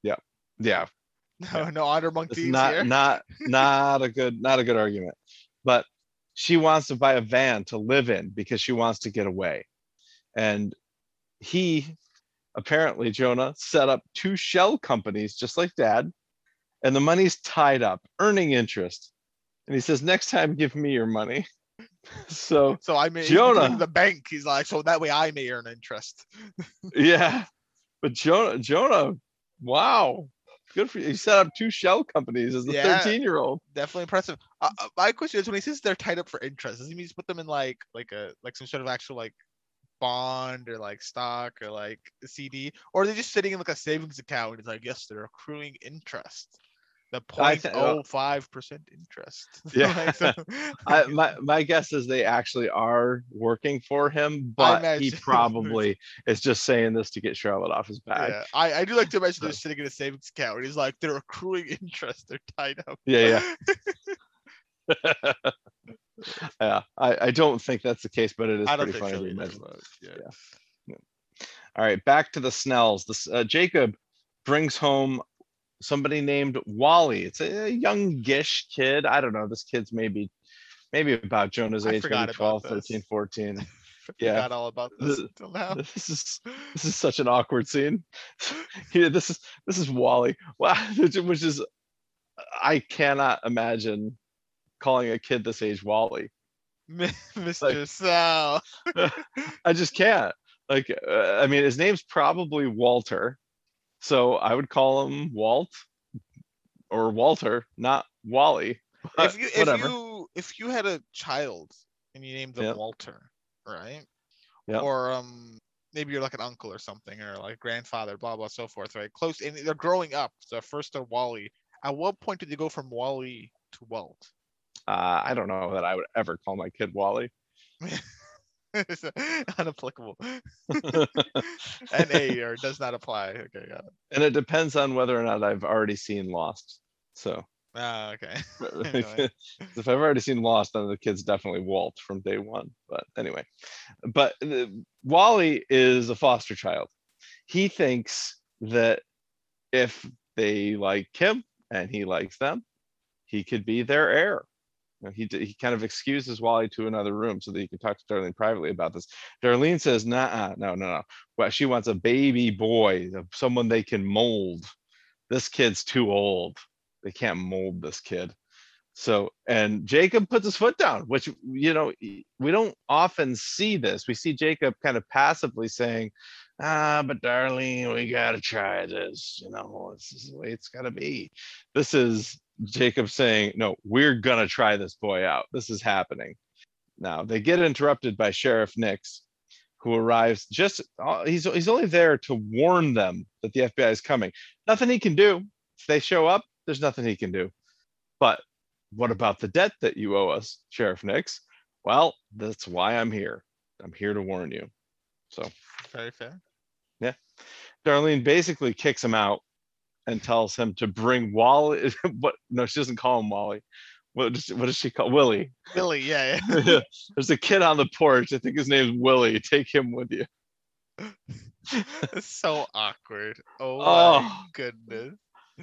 Yeah, Yeah. no no honor it's thieves not here not not a good not a good argument. But she wants to buy a van to live in because she wants to get away. And he apparently Jonah set up two shell companies just like dad and the money's tied up earning interest. And he says next time give me your money. so so i mean Jonah. the bank he's like so that way i may earn interest yeah. But Jonah Jonah wow. Good for you. He set up two shell companies as a Yeah. 13 year old. definitely impressive. Uh, uh, my question is, when he says they're tied up for interest, does he mean just put them in like like a like some sort of actual like bond or like stock or like CD, or are they just sitting in like a savings account and it's like yes, they're accruing interest, the I point thi- oh five percent interest. Yeah. Like, so- I, my my guess is they actually are working for him, but he probably is just saying this to get Charlotte off his back. yeah, I, I do like to imagine So- they're sitting in a savings account and he's like they're accruing interest, they're tied up. Yeah, yeah. Yeah, I, I don't think that's the case, but it is pretty funny so to imagine. yeah. Yeah. All right, back to the Snells. This uh, Jacob brings home somebody named Wally. It's a youngish kid. I don't know. This kid's maybe maybe about Jonah's I age, maybe 12, 13, 14. I Yeah. forgot all about this until now. This is this is such an awkward scene. Here, this is this is Wally. Wow, which is I cannot imagine calling a kid this age Wally. Mr. Sal. I just can't. Like, uh, I mean, his name's probably Walter, so I would call him Walt or Walter, not Wally. if you if whatever. you if you had a child and you named them Yep. Walter, right? Yep. Or um maybe you're like an uncle or something or like grandfather, blah blah so forth, right? Close and they're growing up. So first they're Wally. At what point did they go from Wally to Walt? uh, I don't know that I would ever call my kid Wally. It's unapplicable. NA or does not apply. Okay, got it. and it depends on whether or not I've already seen Lost. So Ah, okay. if I've already seen Lost, then the kid's definitely Walt from day one. But anyway, but uh, Wally is a foster child. He thinks that if they like him and he likes them, he could be their heir. Know, he he kind of excuses Wally to another room so that he can talk to Darlene privately about this. Darlene says, "Nah, no, no, no. Well, she wants a baby boy, someone they can mold. This kid's too old. They can't mold this kid." So, and Jacob puts his foot down, which you know we don't often see this. We see Jacob kind of passively saying, "Ah, but Darlene, we gotta try this. You know, this is the way it's gotta be." This is Jacob saying, No, we're going to try this boy out. This is happening. Now they get interrupted by Sheriff Nix, who arrives just, uh, he's, he's only there to warn them that the FBI is coming. Nothing he can do. If they show up, there's nothing he can do. But what about the debt that you owe us, Sheriff Nix? Well, that's why I'm here. I'm here to warn you. So Very fair. Yeah. Darlene basically kicks him out and tells him to bring Wally. But no, she doesn't call him Wally. What does, what does she call Willie? Billy, yeah, yeah. There's a kid on the porch. I think his name's Willie. Take him with you. It's so awkward. Oh, Oh. my goodness.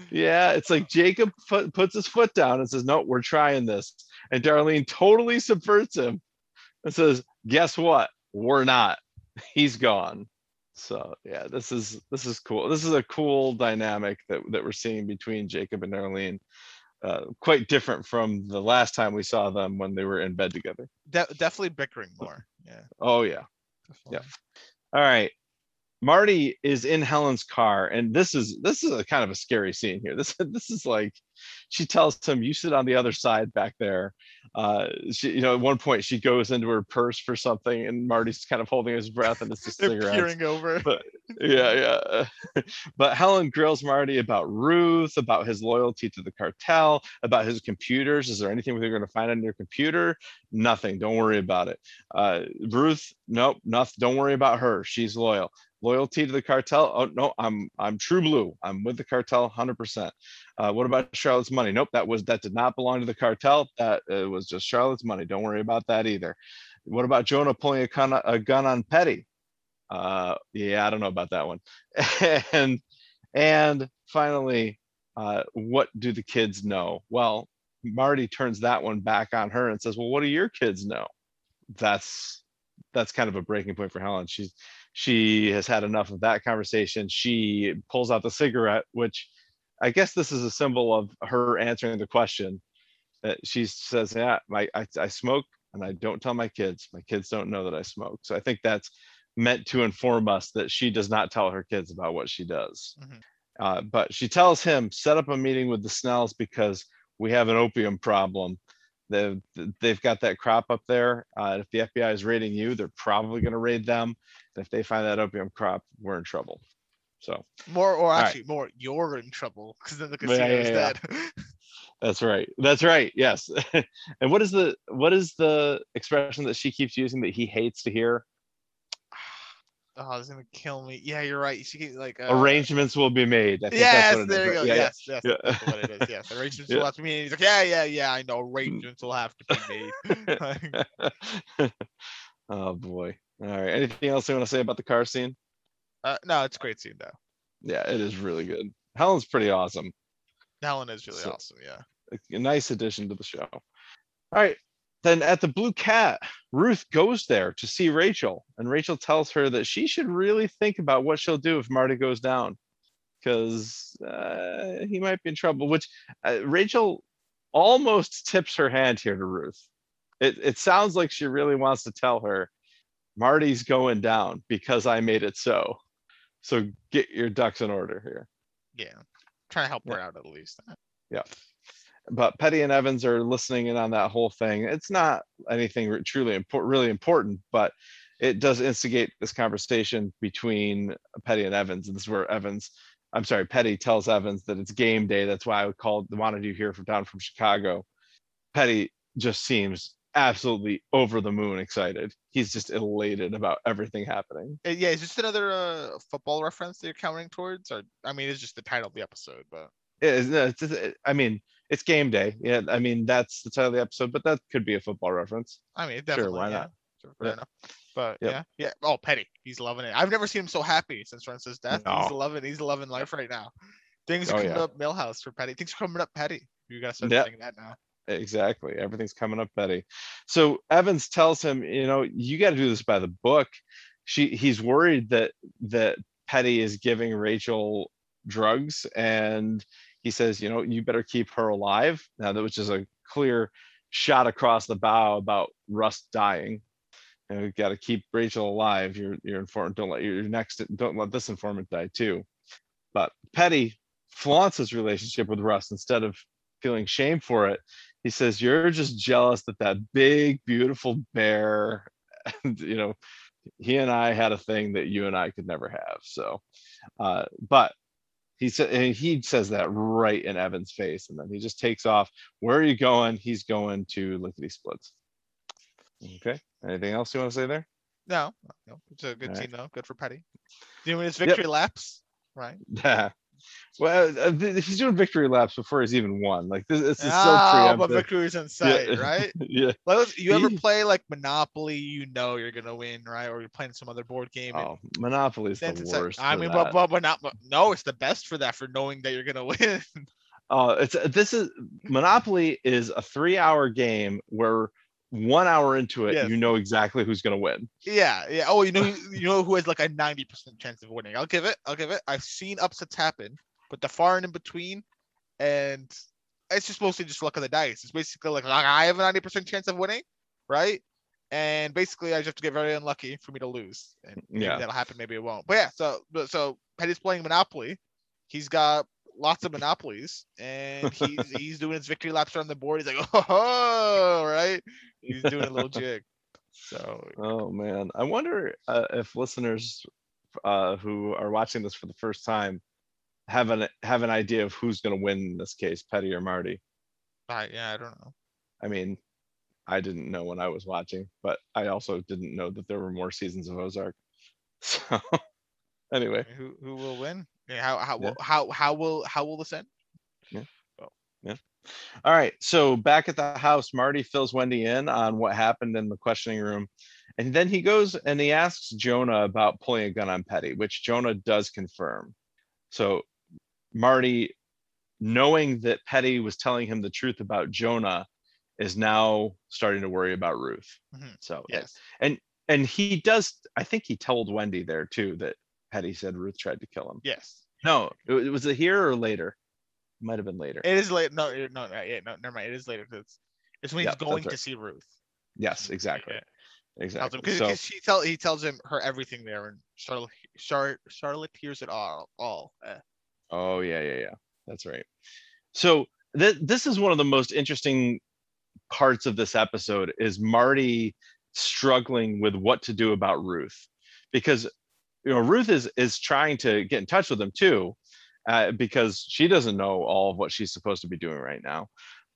Yeah, it's like Jacob put, puts his foot down and says, "No, we're trying this," and Darlene totally subverts him and says, "Guess what? We're not. He's gone." So yeah, this is this is cool. This is a cool dynamic that that we're seeing between Jacob and Darlene. Uh, quite different from the last time we saw them when they were in bed together. De- definitely bickering more. Yeah. Oh yeah. definitely. All right. Marty is in Helen's car, and this is this is a kind of a scary scene here. This this is like she tells him, "You sit on the other side back there." Uh, she, you know, at one point she goes into her purse for something, and Marty's kind of holding his breath, and it's just peering over. But- yeah, yeah. but Helen grills Marty about Ruth, about his loyalty to the cartel, about his computers. Is there anything we're going to find on your computer? Nothing. Don't worry about it. Uh, Ruth, nope, nothing. Don't worry about her. She's loyal. Loyalty to the cartel? Oh no, I'm I'm true blue. I'm with the cartel, hundred percent. Uh, what about Charlotte's money? Nope, that was that did not belong to the cartel. That uh, was just Charlotte's money. Don't worry about that either. What about Jonah pulling a a gun on Petty? Uh, yeah, I don't know about that one. and and finally, uh, what do the kids know? Well, Marty turns that one back on her and says, "Well, what do your kids know?" That's that's kind of a breaking point for Helen. She's she has had enough of that conversation. She pulls out the cigarette, which I guess this is a symbol of her answering the question. That she says, "Yeah, my I, I smoke, and I don't tell my kids. My kids don't know that I smoke." So I think that's meant to inform us that she does not tell her kids about what she does. Mhm. Uh, but she tells him, set up a meeting with the Snells because we have an opium problem. They've, they've got that crop up there. Uh, if the FBI is raiding you, they're probably going to raid them. And if they find that opium crop, we're in trouble. So More, or right. actually, more. You're in trouble because then the Yeah, casino yeah, is yeah. dead. that's right. That's right. Yes. and what is the what is the expression that she keeps using that he hates to hear? oh, it's gonna kill me. Yeah, you're right. She get like uh, Arrangements will be made. I think Yes, that's what it is, there you go. Yeah, yeah. yes, yes, yeah. that's what it is. Yes, arrangements Yeah. will have to be made. He's like, yeah, yeah, yeah. I know arrangements will have to be made. Oh boy. All right. Anything else you want to say about the car scene? Uh, no, it's a great scene though. Yeah, it is really good. Helen's pretty awesome. Helen is really So- awesome. Yeah. A- nice addition to the show. All right. Then at the Blue Cat, Ruth goes there to see Rachel, and Rachel tells her that she should really think about what she'll do if Marty goes down, because uh, he might be in trouble. Which uh, Rachel almost tips her hand here to Ruth. It, it sounds like she really wants to tell her, Marty's going down because I made it so. So get your ducks in order here. Yeah. trying to help her out at least. Yeah. But Petty and Evans are listening in on that whole thing. It's not anything truly important, really important, but it does instigate this conversation between Petty and Evans. And this is where Evans, I'm sorry, Petty tells Evans that it's game day. That's why I called wanted you here from down from Chicago. Petty just seems absolutely over the moon excited. He's just elated about everything happening. Uh, Yeah, is this another uh, football reference that you're counting towards? Or I mean, it's just the title of the episode, but It is- no, it's just- it- I mean, it's game day. Yeah, I mean that's the title of the episode, but that could be a football reference. I mean, definitely. why yeah. not? Sure, Yeah. enough. But Yep. yeah, yeah. Oh, Petty, he's loving it. I've never seen him so happy since Francis' death. He's loving, he's loving life right now. Things are Oh, coming yeah. up Milhouse for Petty. Things are coming up Petty. You gotta start Yep. saying that now. Exactly. Everything's coming up Betty. So Evans tells him, you know, you got to do this by the book. She he's worried that that Petty is giving Rachel drugs and he says, you know, you better keep her alive. Now that which is a clear shot across the bow about Russ dying. And we got to keep Rachel alive. Your your informant don't let your next don't let this informant die too. But Petty flaunts his relationship with Russ instead of feeling shame for it he says you're just jealous that that big beautiful bear and you know he and i had a thing that you and i could never have so uh but he said and he says that right in Evans' face and then he just takes off where are you going he's going to lickety splits okay anything else you want to say there No, no, it's a good Alright. team though. Good for Petty. Doing his victory laps, right? well uh, th- he's doing victory laps before he's even won like this, this is so Ah, but preemptive victory is in sight, Yeah. right? yeah Like, you ever play like Monopoly? You know you're gonna win, right? Or you're playing some other board game. oh monopoly is the worst I mean, that. but, but but not but no, it's the best for that for knowing that you're gonna win. Oh, it's this is Monopoly is a three-hour game where one hour into it, Yes. you know exactly who's gonna win. yeah, yeah. Oh, you know, you know who has like a ninety percent chance of winning. I'll give it. I'll give it. I've seen upsets happen, but the far and in between, and it's just mostly just luck of the dice. It's basically like, like I have a ninety percent chance of winning, right? And basically, I just have to get very unlucky for me to lose. And maybe Yeah. that'll happen. Maybe it won't. But yeah, so but so Petty's playing Monopoly. He's got lots of monopolies, and he's he's doing his victory laps around the board. He's like, oh, right. He's doing a little jig. So Oh man, I wonder uh, if listeners uh, who are watching this for the first time have an have an idea of who's gonna win in this case, Petty or Marty. I, yeah, I don't know. I mean, I didn't know when I was watching, but I also didn't know that there were more seasons of Ozark. So anyway, Who who will win? How how Yeah. will how how will how will this end? Yeah. yeah. All right. So back at the house, Marty fills Wendy in on what happened in the questioning room. And then he goes and he asks Jonah about pulling a gun on Petty, which Jonah does confirm. So Marty, knowing that Petty was telling him the truth about Jonah, is now starting to worry about Ruth. Mhm. So Yes. And and he does, I think he told Wendy there too that Petty said Ruth tried to kill him. Yes. No, it was was it here or later? Might have been later. It is late. No, it- no, no, yeah, no, never mind. It is later because it's when Yeah, he's that's going right. to see Ruth. yes, exactly. Yeah. Exactly. Because So she tell he tells him her everything there, and Charlotte Charlotte Charlotte hears it all. All. Eh. Oh yeah, yeah, yeah. That's right. So th- this is one of the most interesting parts of this episode is Marty struggling with what to do about Ruth because you know Ruth is is trying to get in touch with him too uh, because she doesn't know all of what she's supposed to be doing right now.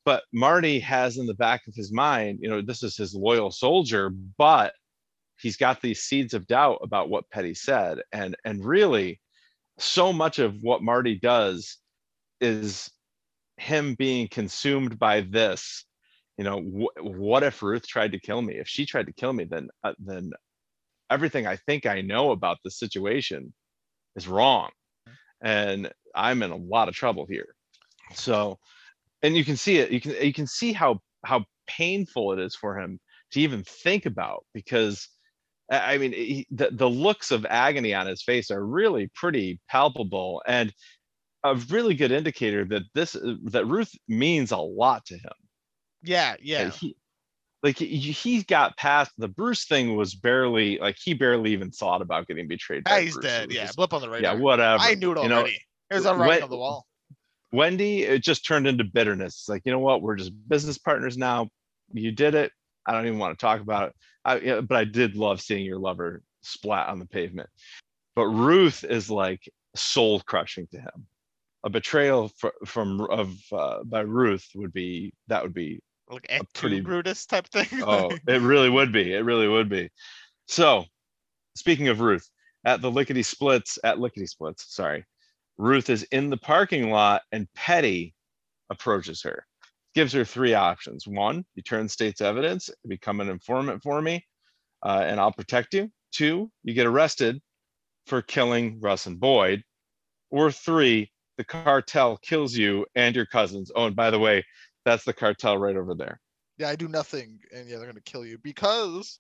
But Marty has in the back of his mind, you know, this is his loyal soldier, but he's got these seeds of doubt about what Petty said, and and really, so much of what Marty does is him being consumed by this. You know, wh- what if Ruth tried to kill me? If she tried to kill me, then uh, then everything I think I know about the situation is wrong, and I'm in a lot of trouble here. So, and you can see it. You can you can see how how painful it is for him to even think about because I mean, he, the, the looks of agony on his face are really pretty palpable and a really good indicator that this that Ruth means a lot to him. Yeah. Yeah. he, like he, got past the Bruce thing was barely like he barely even thought about getting betrayed. Ah, by he's Bruce. Dead. Yeah. just- Blip on the right. yeah, whatever. I knew it You know, already. it was a writing when- on the wall. Wendy, it just turned into bitterness. It's like, you know what? We're just business partners now. You did it. I don't even want to talk about it. I, yeah, but I did love seeing your lover splat on the pavement. But Ruth is like soul crushing to him. A betrayal fr- from of uh, by Ruth would be that would be Like a pretty- Brutus type thing. oh it really would be it really would be. So speaking of Ruth, at the lickety splits at lickety splits, sorry, Ruth is in the parking lot and Petty approaches her. Gives her three options. One, you turn state's evidence, become an informant for me, uh, and I'll protect you. Two, you get arrested for killing Russ and Boyd. Or three, the cartel kills you and your cousins. Oh, and by the way, that's the cartel right over there. Yeah, I do nothing, and yeah, they're gonna kill you because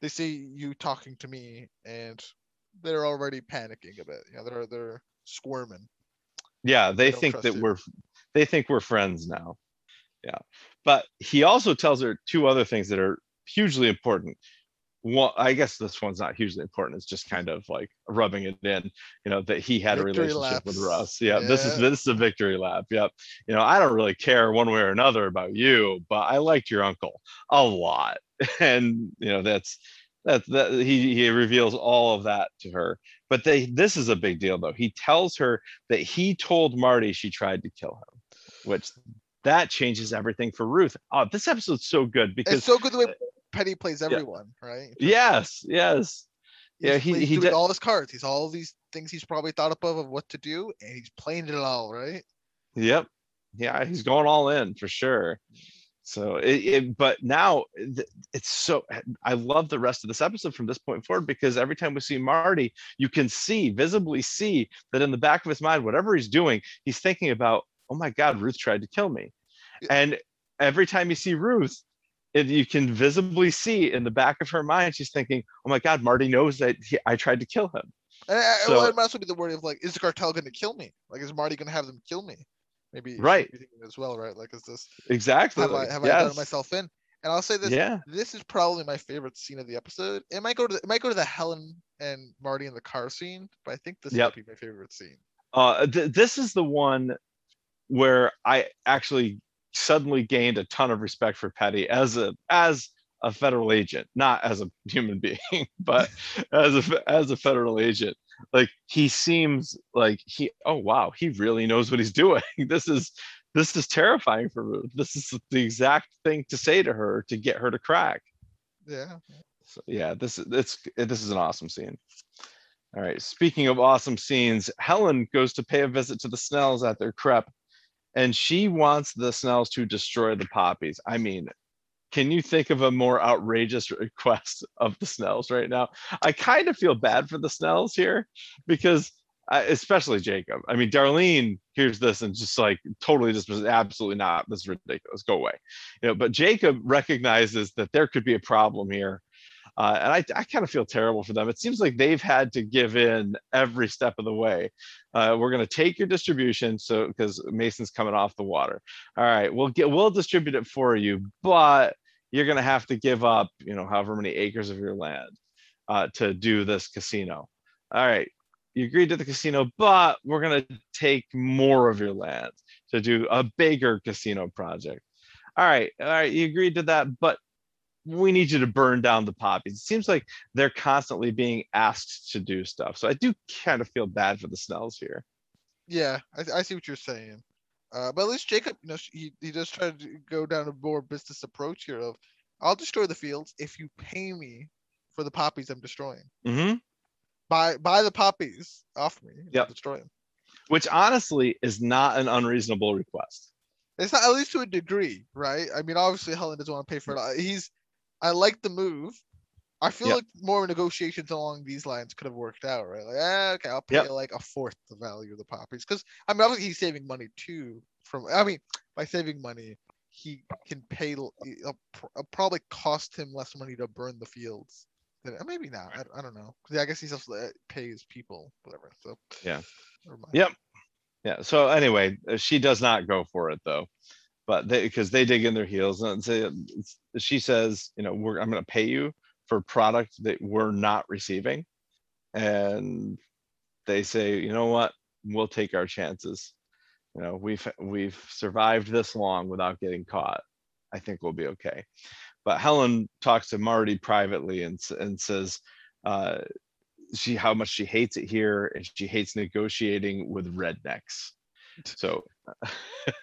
they see you talking to me, and they're already panicking a bit. Yeah, they're they're squirming. Yeah, they don't think trust that you. we're they think we're friends now. Yeah. But he also tells her two other things that are hugely important. One, I guess this one's not hugely important. It's just kind of like rubbing it in, you know, that he had a Victory relationship with laps. Russ. Yeah, this is Yeah. this is a victory lap. Yep. You know, I don't really care one way or another about you, but I liked your uncle a lot. And you know, that's that that he he reveals all of that to her. But they this is a big deal though. He tells her that he told Marty she tried to kill him, which that changes everything for Ruth. Oh, this episode's so good because It's so good the way Petty plays everyone, right? yes, yes, He's, yeah, he- he did- all his cards. He's all these things he's probably thought up of of what to do, and he's playing it all right. yep, yeah, he's going all in for sure. So it, it but now it's so I love the rest of this episode from this point forward because every time we see Marty, you can see visibly see that in the back of his mind, whatever he's doing, he's thinking about, oh my God, Ruth tried to kill me. And every time you see Ruth, it, you can visibly see in the back of her mind, she's thinking, oh my God, Marty knows that he, I tried to kill him. And I, So- well, it might also be the worry of like, is the cartel going to kill me? Like, is Marty going to have them kill me? Maybe Right. as well, right? Like, is this Exactly. have I have I done myself in? And I'll say this: Yeah. this is probably my favorite scene of the episode. It might go to the, it might go to the Helen and Marty in the car scene, but I think this Yep. might be my favorite scene. Uh, th- this is the one where I actually suddenly gained a ton of respect for Petty as a as a federal agent, not as a human being, but as a as a federal agent. Like he seems like he oh wow, he really knows what he's doing. This is this is terrifying for Ruth. This is the exact thing to say to her to get her to crack. Yeah. So yeah, this is it's this is an awesome scene. All right. Speaking of awesome scenes, Helen goes to pay a visit to the Snells at their crep, and she wants the Snells to destroy the poppies. I mean, can you think of a more outrageous request of the Snells right now? I kind of feel bad for the Snells here because, uh, especially Jacob. I mean, Darlene hears this and just like totally just was absolutely not. This is ridiculous. Go away. You know, but Jacob recognizes that there could be a problem here uh, and I, I kind of feel terrible for them. It seems like they've had to give in every step of the way. Uh, we're going to take your distribution, so because Mason's coming off the water. All right, we'll get we'll distribute it for you, but you're going to have to give up, you know, however many acres of your land uh, to do this casino. All right, you agreed to the casino, but we're going to take more of your land to do a bigger casino project. All right, all right, you agreed to that, but we need you to burn down the poppies. It seems like they're constantly being asked to do stuff. So I do kind of feel bad for the Snells here. Yeah, I, I see what you're saying. Uh, but at least Jacob, you know, he, he does try to go down a more business approach here of, I'll destroy the fields if you pay me for the poppies I'm destroying. Mm-hmm. Buy buy the poppies off me. Yep. Destroy them. Which honestly is not an unreasonable request. It's not at least to a degree, right? I mean, obviously Helen doesn't want to pay for it. Uh, He's, I like the move. I feel Yep. like more negotiations along these lines could have worked out, right? Like, ah, okay, I'll pay Yep. like a fourth the value of the poppies, because I mean, obviously he's saving money too. From I mean, by saving money, he can pay. It'll, it'll probably cost him less money to burn the fields. Than, uh, maybe not. I, I don't know. I guess he's also uh, pays people, whatever. So Yeah. never mind. Yep. Yeah. So anyway, uh, she does not go for it though, but they because they dig in their heels and say she says, you know, we're I'm going to pay you for product that we're not receiving, and they say, you know what, we'll take our chances. You know, we've we've survived this long without getting caught. I think we'll be okay. But Helen talks to Marty privately and and says. Uh, she how much she hates it here and she hates negotiating with rednecks so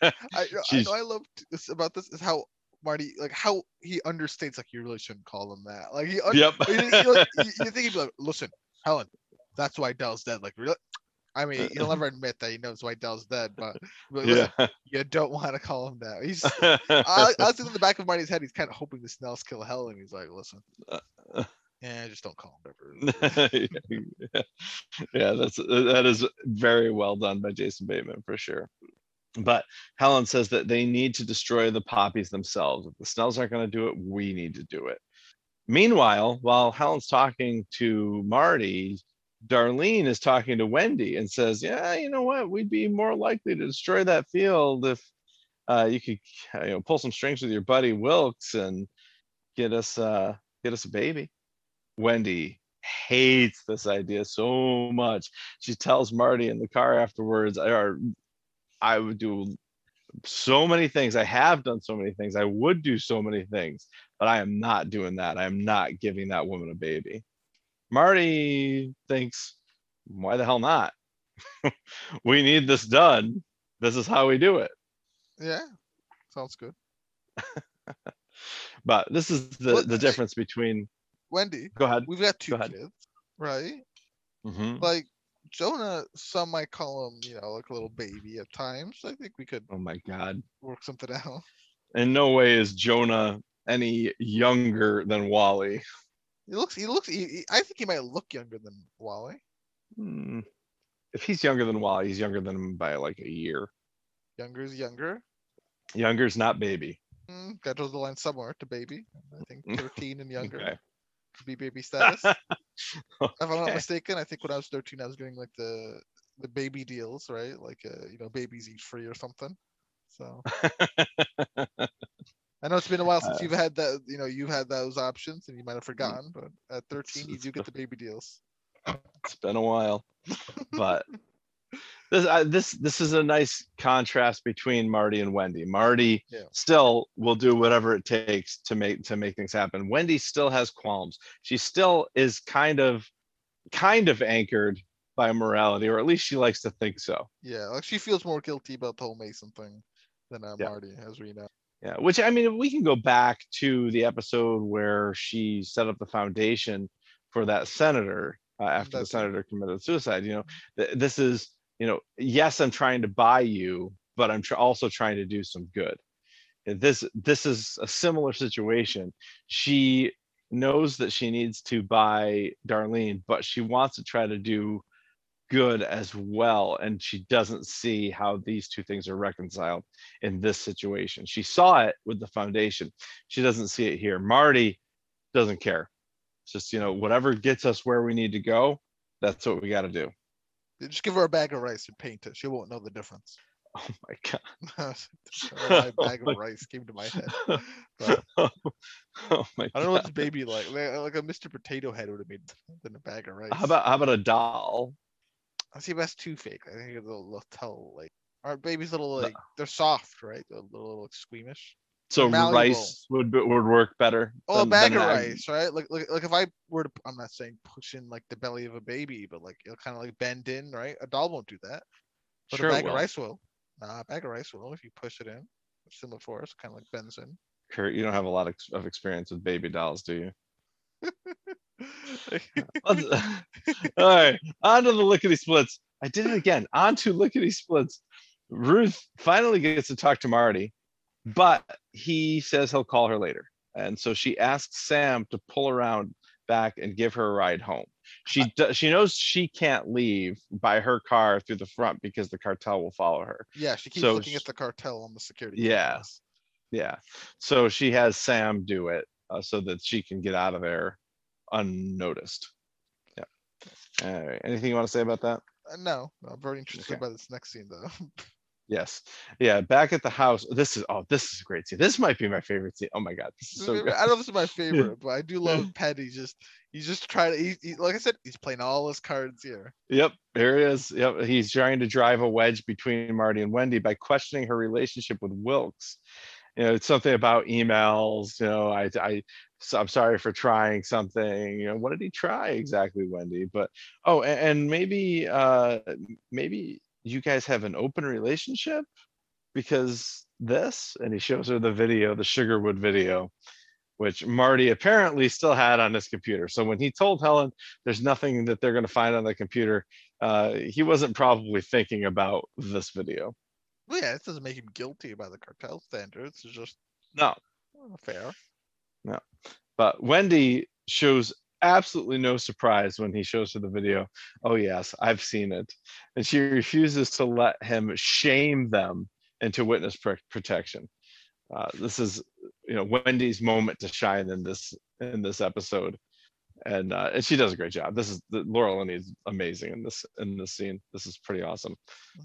I, I know I love this about this is how Marty like how he understates like you really shouldn't call him that. Like he, un- yep you, you, like, you- you think he'd be like, listen, Helen, that's why Del's dead. Like really? I mean, uh, he'll uh, never admit that he knows why Whitell's dead, but, but Yeah. you don't want to call him that. He's I, I was in the back of Marty's head. He's kind of hoping the Snells kill Hell, and he's like, "Listen, Uh, uh yeah, just don't call him ever." yeah, yeah, that's that is very well done by Jason Bateman for sure. But Helen says that they need to destroy the poppies themselves. If the Snells aren't going to do it, we need to do it. Meanwhile, while Helen's talking to Marty, Darlene is talking to Wendy and says, "Yeah, you know what? We'd be more likely to destroy that field if uh, you could, you know, pull some strings with your buddy Wilkes and get us, uh, get us a baby." Wendy hates this idea so much. She tells Marty in the car afterwards, "Or I would do so many things. I have done so many things. I would do so many things, but I am not doing that. I am not giving that woman a baby." Marty thinks, "Why the hell not? we need this done. This is how we do it." Yeah, sounds good. But this is the Well, the difference between. Wendy, Go ahead. we've got two Go kids, right? Mhm. Like Jonah, some might call him, you know, like a little baby at times. I think we could Oh my God. work something out. in no way is Jonah any younger than Wally. He looks, he looks. He, he- I think he might look younger than Wally. Hmm. If he's younger than Wally, he's younger than him by like a year. Younger is younger. Younger's not baby. Mm, that draws the line somewhere to baby. I think 13 and younger Okay. Be baby status. if I'm not mistaken, I think when I was 13, I was getting like the the baby deals, right? Like, uh, you know, babies eat free or something. So I know it's been a while since Uh, you've had that. You know, you've had those options, and you might have forgotten. But at 13, you do get the baby deals. it's been a while, but this uh, this this is a nice contrast between Marty and Wendy. Marty Yeah. still will do whatever it takes to make to make things happen. Wendy still has qualms. She still is kind of kind of anchored by morality, or at least she likes to think so. Yeah, like she feels more guilty about the whole Mason thing than uh, Yeah. Marty, as we know. Yeah, which I mean, we can go back to the episode where she set up the foundation for that senator uh, after the senator committed suicide. You know, th- this is, you know, yes, I'm trying to buy you, but I'm tr- also trying to do some good. This this is a similar situation. She knows that she needs to buy Darlene, but she wants to try to do good as well and she doesn't see how these two things are reconciled in this situation. She saw it with the foundation. She doesn't see it here. Marty doesn't care. It's just you know whatever gets us where we need to go that's what we got to do Just give her a bag of rice and paint it. She won't know the difference. oh my god my bag of rice came to my head. But oh my I don't know god what the baby like. Like a Mr. Potato Head would have made than a bag of rice. how about how about a doll I see, that's too fake. I think they'll, they'll tell like aren't babies little like they're soft, right? They're a little like squeamish. So malleable. rice would would work better Oh, a bag of rice, right? Like, like, like if I were to, I'm not saying push in like the belly of a baby, but like it'll kind of like bend in, right? A doll won't do that, but Sure a bag of rice will. Nah, a bag of rice will if you push it in. Similar force, kind of like bends in. Kurt, you don't have a lot of of experience with baby dolls, do you? All right, on to the lickety splits. I did it again. On to lickety splits. Ruth finally gets to talk to Marty, but he says he'll call her later. And so she asks Sam to pull around back and give her a ride home. She do, she knows she can't leave by her car through the front because the cartel will follow her. yeah, she keeps So looking sh- at the cartel on the security. Yeah. cameras. Yeah. So she has Sam do it uh, so that she can get out of there unnoticed. Yeah. All right. Anything you want to say about that? Uh, no, I'm very interested Okay. by this next scene though. Yes. Yeah. Back at the house. This is oh, this is a great scene. This might be my favorite scene. Oh my god, this is so good. I don't know if this is my favorite, but I do love Petty. Just he's just trying to. He, he, like I said, he's playing all his cards here. Yep, here he is. Yep, he's trying to drive a wedge between Marty and Wendy by questioning her relationship with Wilkes. You know, it's something about emails. You know, I, I, so I'm sorry for trying something. You know, what did he try exactly, Wendy? But oh, and, and maybe, uh, maybe you guys have an open relationship because this, and he shows her the video, the Sugarwood video, which Marty apparently still had on his computer. So when he told Helen there's nothing that they're going to find on the computer, uh, he wasn't probably thinking about this video. Well, yeah, it doesn't make him guilty by the cartel standards. It's just No, fair. No. but Wendy shows absolutely no surprise when he shows her the video. Oh yes, I've seen it, and she refuses to let him shame them into witness pr- protection. Uh, this is, you know, Wendy's moment to shine in this in this episode, and uh, and she does a great job. This is the Laura Linney is amazing in this in this scene. This is pretty awesome,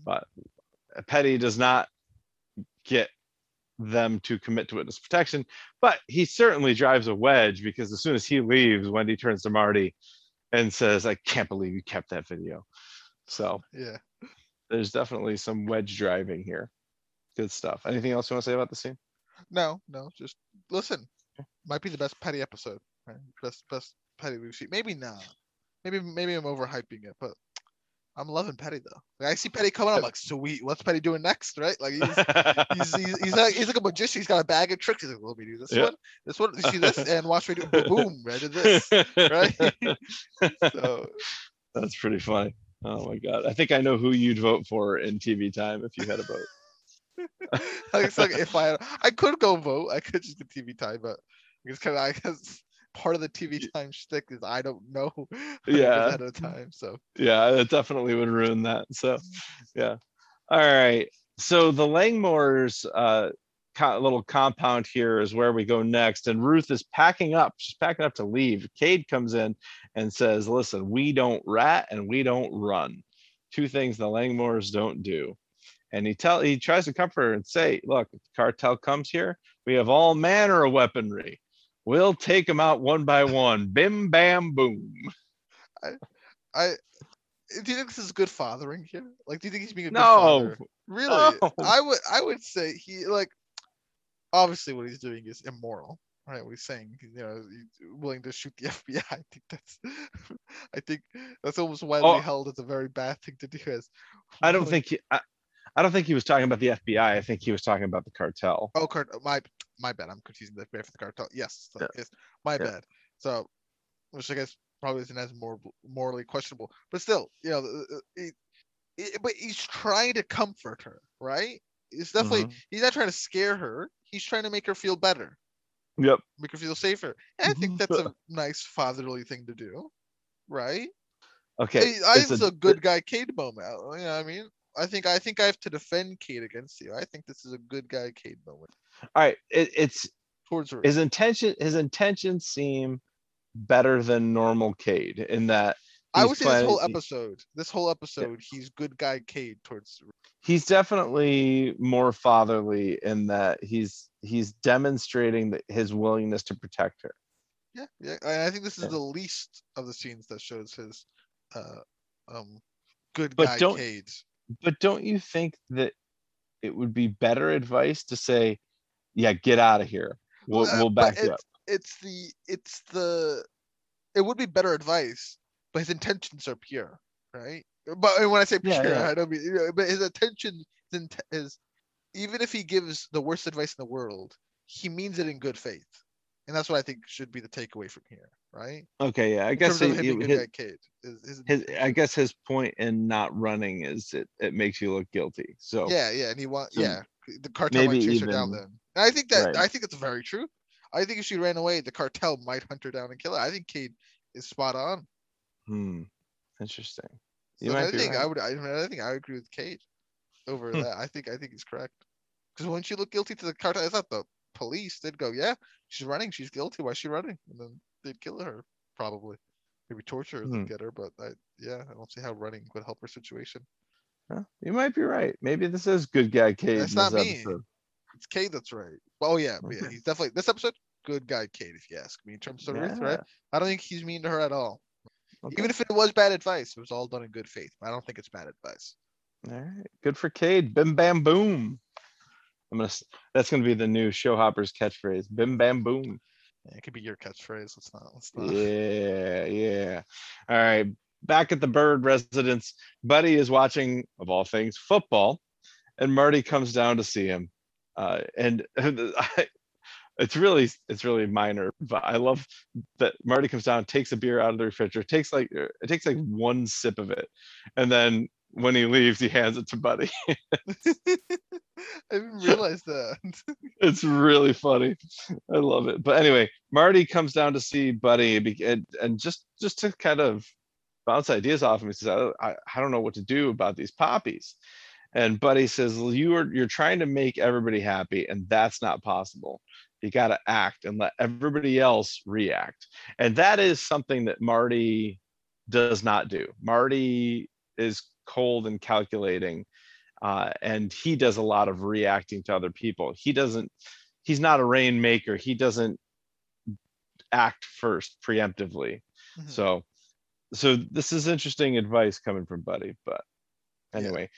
but Petty does not get them to commit to witness protection, but he certainly drives a wedge because as soon as he leaves, Wendy turns to Marty and says, "I can't believe you kept that video." So Yeah. there's definitely some wedge driving here. Good stuff. Anything else you want to say about the scene? No, no, just listen. Might be the best petty episode. Right? Best best petty we've seen. Maybe not. Maybe maybe I'm overhyping it, but I'm loving Petty though. Like, I see Petty coming. I'm like, sweet. What's Petty doing next? Right? Like he's he's, he's, he's like he's like a magician. He's got a bag of tricks. He's like, let me do this Yeah. one, this one. You see this, and watch me do boom. I did this. right? So That's pretty funny. Oh my god. I think I know who you'd vote for in TV time if you had a vote. like, it's like if I I could go vote, I could just get TV time, but it's kind of I guess part of the TV time shtick is I don't know Yeah. ahead of time. So yeah, it definitely would ruin that. So, yeah. All right. So the Langmores uh, little compound here is where we go next, and Ruth is packing up. She's packing up to leave. Cade comes in and says, "Listen, we don't rat and we don't run. Two things the Langmores don't do." And he tell he tries to comfort her and say, "Look, if the cartel comes here, we have all manner of weaponry. We'll take them out one by one. Bim bam boom." I I, do you think this is good fathering here? Like, do you think he's being a good No, father? Really? No. I would I would say he like obviously what he's doing is immoral. Right, what he's saying, you know, he's willing to shoot the FBI. I think that's, I think that's almost widely Oh. held as a very bad thing to do. As I don't think he, I, I don't think he was talking about the FBI. I think he was talking about the cartel. Oh, cart. My my bad. I'm confusing the FBI for the cartel. Yes, so, Yeah. yes, my Yeah. bad. So, which I guess probably isn't as more morally questionable, but still, you know, he, he- but he's trying to comfort her, right? He's definitely Mhm. he's not trying to scare her. He's trying to make her feel better, Yep. make her feel safer. And I think that's Mm-hmm. a nice fatherly thing to do, right? Okay. I, it's it's a good guy Cade moment. You know what I mean? I think I think I have to defend Cade against you. I think this is a good guy Cade moment All right. It, it's towards her. his intention. His intentions seem better than normal Cade in that I he's would say this whole episode, this whole episode, he's good guy Cade towards. he's definitely more fatherly in that he's he's demonstrating that his willingness to protect her. Yeah, yeah, and I think this is Yeah. the least of the scenes that shows his, uh, um, good But guy don't- Cade. But don't you think that it would be better advice to say, "Yeah, get out of here. We'll, Uh, we'll back you up." It's the, it's the, it would be better advice, but his intentions are pure, right? But when I say pure, Yeah, yeah. I don't mean, you know, but his intention is, is, even if he gives the worst advice in the world, he means it in good faith, and that's what I think should be the takeaway from here, right? Okay. Yeah. I In guess he- he- his. Is, his, his I guess his point in not running is it it makes you look guilty. So Yeah, yeah, and he want So yeah, the cartel might chase her down even- then. And I think that Right. I think it's very true. I think if she ran away, the cartel might hunt her down and kill her. I think Cade is spot on. hmm, interesting. You So might I think I would. I, mean, I think I agree with Cade over Hmm. that. I think I think he's correct. Because when she looked guilty to the cartel, I thought the police did go, yeah, she's running, she's guilty. Why is she running? And then they'd kill her probably, maybe torture her, Hmm. get her. But I, yeah, I don't see how running would help her situation. Huh, You might be right. Maybe this is good guy Cade. That's not me. episode. It's Cade that's right. Oh yeah, yeah, he's definitely this episode. Good guy, Cade, if you ask me. In terms of Ruth, right? I don't think he's mean to her at all. okay. Even if it was bad advice, it was all done in good faith. I don't think it's bad advice. All right. Good for Cade. Bim bam boom. I'm gonna. That's gonna be the new show hoppers catchphrase. Bim bam boom. Yeah, it could be your catchphrase. Let's not. Let's not. Yeah, yeah. All right. Back at the Byrde residence, Buddy is watching, of all things, football, and Marty comes down to see him. Uh, and I, it's really it's really minor, but I love that Marty comes down, takes a beer out of the refrigerator, takes like it takes like one sip of it, and then when he leaves, he hands it to Buddy. I didn't realize that. it's really funny. I love it. But anyway, Marty comes down to see Buddy and, and just just to kind of bounce ideas off of him. He says, I, I, I don't know what to do about these poppies. And Buddy says, well, you are you're trying to make everybody happy, and that's not possible. You got to act and let everybody else react. And that is something that Marty does not do. Marty is cold and calculating uh, and he does a lot of reacting to other people he doesn't he's not a rainmaker he doesn't act first preemptively Mhm. so so this is interesting advice coming from buddy but anyway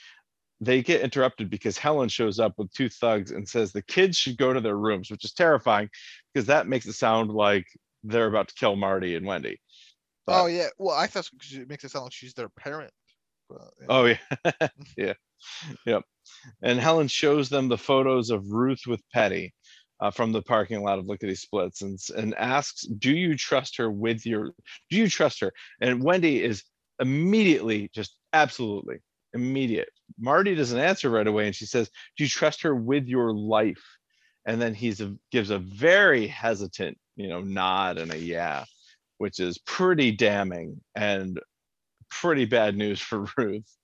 they get interrupted because helen shows up with two thugs and says the kids should go to their rooms which is terrifying because that makes it sound like they're about to kill marty and wendy oh yeah. Well, I thought it makes it sound like she's their parent. But, yeah. Oh yeah, yeah, yep. And Helen shows them the photos of Ruth with Petty uh, from the parking lot of Lickety Splitz, and and asks, "Do you trust her with your? Do you trust her?" And Wendy is immediately just absolutely immediate. Marty doesn't answer right away, and she says, "Do you trust her with your life?" And then he's a, gives a very hesitant, you know, nod and a yeah, which is pretty damning and pretty bad news for Ruth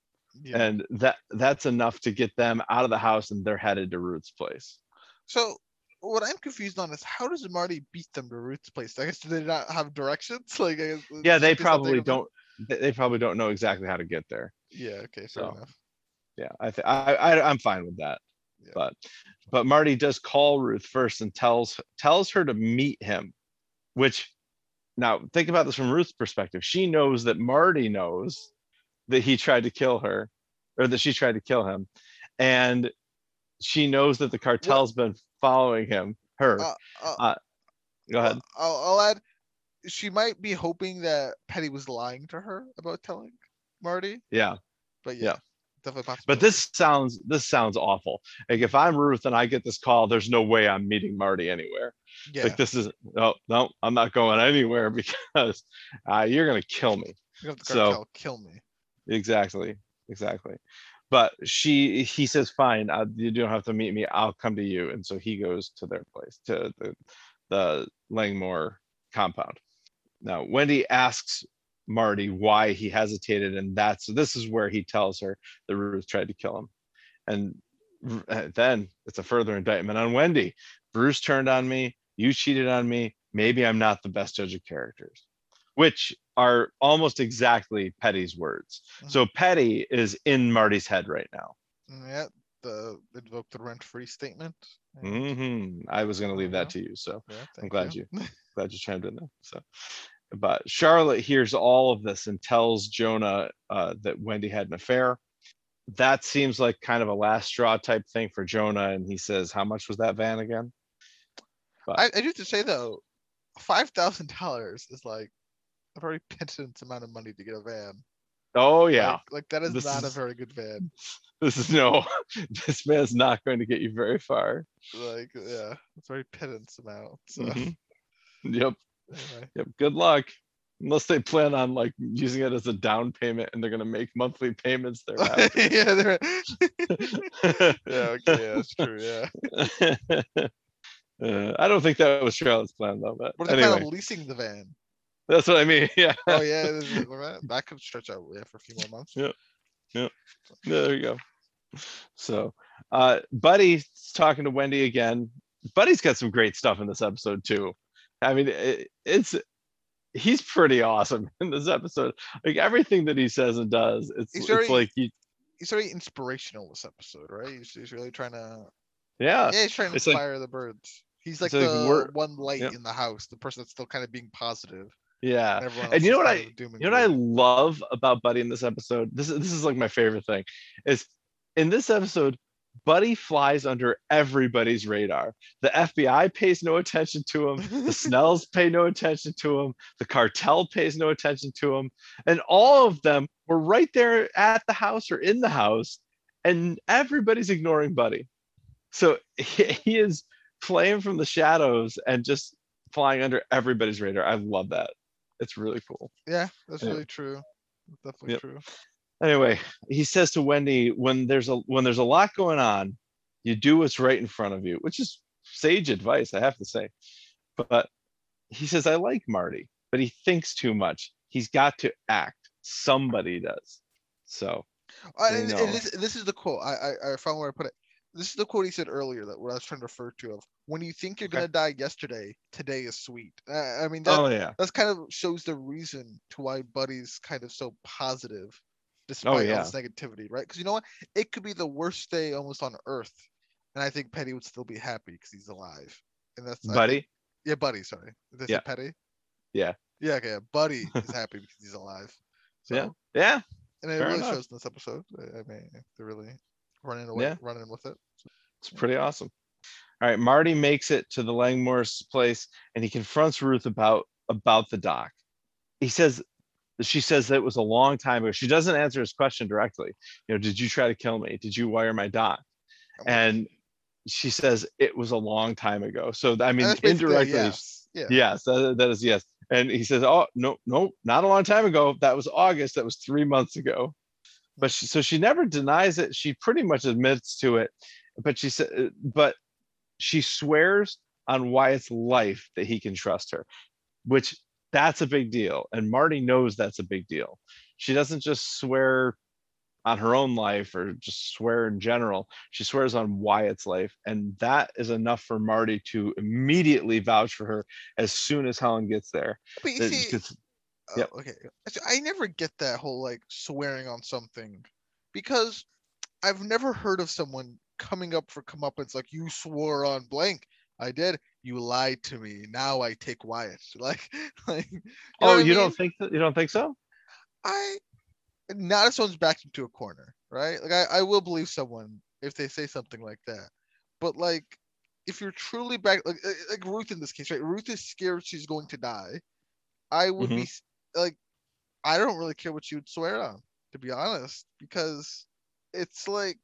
yeah. and that that's enough to get them out of the house and they're headed to Ruth's place. So what I'm confused on is how does Marty beat them to Ruth's place? I guess do they not have directions? Like, I guess, Yeah, they she do something probably don't. They they probably don't know exactly how to get there. Yeah. Okay. Fair So, enough. Yeah, I think I, I I'm fine with that. Yeah. But but Marty does call Ruth first and tells tells her to meet him, which now think about this from Ruth's perspective. She knows that Marty knows that he tried to kill her, or that she tried to kill him, and she knows that the cartel's been following him. Her. Uh, uh, Uh, Go ahead. I'll, I'll add. She might be hoping that Petty was lying to her about telling Marty, Yeah. but yeah, Yeah. definitely possible. But this sounds this sounds awful. Like if I'm Ruth and I get this call, there's no way I'm meeting Marty anywhere. yeah, Like this is no no, I'm not going anywhere because uh, you're gonna kill me. you have the so- kill me. Exactly, exactly. But she he says, fine, uh, you don't have to meet me. I'll come to you. And so he goes to their place, to the the Langmore compound. Now Wendy asks Marty why he hesitated, and that's this is where he tells her that Ruth tried to kill him. And uh, then it's a further indictment on Wendy. Bruce turned on me. You cheated on me. Maybe I'm not the best judge of characters, which are almost exactly Petty's words. So Petty is in Marty's head right now. Mm, Yeah, the invoke the rent-free statement. Hmm I was going to leave that to you. So Yeah, I'm glad you glad you chimed in there. So, but Charlotte hears all of this and tells Jonah uh, that Wendy had an affair. That seems like kind of a last straw type thing for Jonah. And he says, How much was that van again? I, I do have to say though, five thousand dollars is like a very pittance amount of money to get a van. Oh, yeah. Like, like that is This not a very good van. This is no, this man's not going to get you very far. Like yeah, it's very pittance amount. So Mhm. Yep. anyway. Yep. Good luck. Unless they plan on like using it as a down payment and they're going to make monthly payments thereafter. yeah, they're- yeah, okay, yeah, that's true. Yeah. Uh, I don't think that was Charlotte's plan though, but What if they plan anyway, on leasing the van? That's what I mean. Yeah. Oh yeah, that- could stretch out yeah for a few more months. Yeah. Yeah, there you go. So, uh, Buddy's talking to Wendy again. Buddy's got some great stuff in this episode too. I mean, it, it's he's pretty awesome in this episode. Like everything that he says and does, it's it's very- like he, He's very inspirational this episode, right? He's, he's really trying to yeah, yeah, he's trying to it's like- inspire the Byrdes. He's like it's like the one light yeah. in the house, the person that's still kind of being positive. Yeah. And, And you know what I- You know what I love about Buddy in this episode? This is this is like my favorite thing. Is in this episode, Buddy flies under everybody's radar. The FBI pays no attention to him. The Snells pay no attention to him. The cartel pays no attention to him. And all of them were right there at the house or in the house, and everybody's ignoring Buddy. So he, he is playing from the shadows and just flying under everybody's radar. I love that. It's really cool. Yeah, that's Yeah. really true. Definitely Yep. true. Anyway, he says to Wendy, when there's a when there's a lot going on, you do what's right in front of you, which is sage advice, I have to say. But he says, I like Marty, but he thinks too much. He's got to act. Somebody does. So Uh, and, know. and this, this is the quote. I, I I found where I put it. This is the quote he said earlier that what I was trying to refer to of when you think you're Okay. gonna die yesterday, today is sweet. Uh, I mean that oh yeah. that's kind of shows the reason to why Buddy's kind of so positive, despite Oh, yeah. all this negativity, right? Because you know what, it could be the worst day almost on Earth, and I think Petty would still be happy because he's alive. And that's I think- Buddy. yeah, Buddy. Sorry, say Yeah. Petty. Yeah. Yeah, okay. Buddy is happy because he's alive. So, Yeah. Yeah. and it fair really enough. shows in this episode. I I mean, they're really running away, Yeah. running with it. It's pretty awesome. All right, Marty makes it to the Langmore's place and he confronts Ruth about about the dock. He says she says that it was a long time ago. She doesn't answer his question directly. You know, did you try to kill me? Did you wire my dock? Oh. And she says it was a long time ago. So I mean that's basically a indirectly yes. Yeah. yes, that, that is yes. And he says, "Oh no, no, not a long time ago. That was August. That was three months ago." But she, so she never denies it. She pretty much admits to it. But she said, but she swears on Wyatt's life that he can trust her, which that's a big deal. And Marty knows that's a big deal. She doesn't just swear on her own life or just swear in general. She swears on Wyatt's life. And that is enough for Marty to immediately vouch for her as soon as Helen gets there. But you see, uh, yep. okay, Actually, I never get that whole like swearing on something because I've never heard of someone coming up for comeuppance like you swore on blank. I did. You lied to me. Now I take Wyatt. Like, like. You know oh, you mean? don't think you don't think so? I not if someone's backed into a corner, right? Like I, I will believe someone if they say something like that. But like if you're truly back like like Ruth in this case, right? Ruth is scared she's going to die. I would be s- like I don't really care what you would swear on, to be honest, because it's like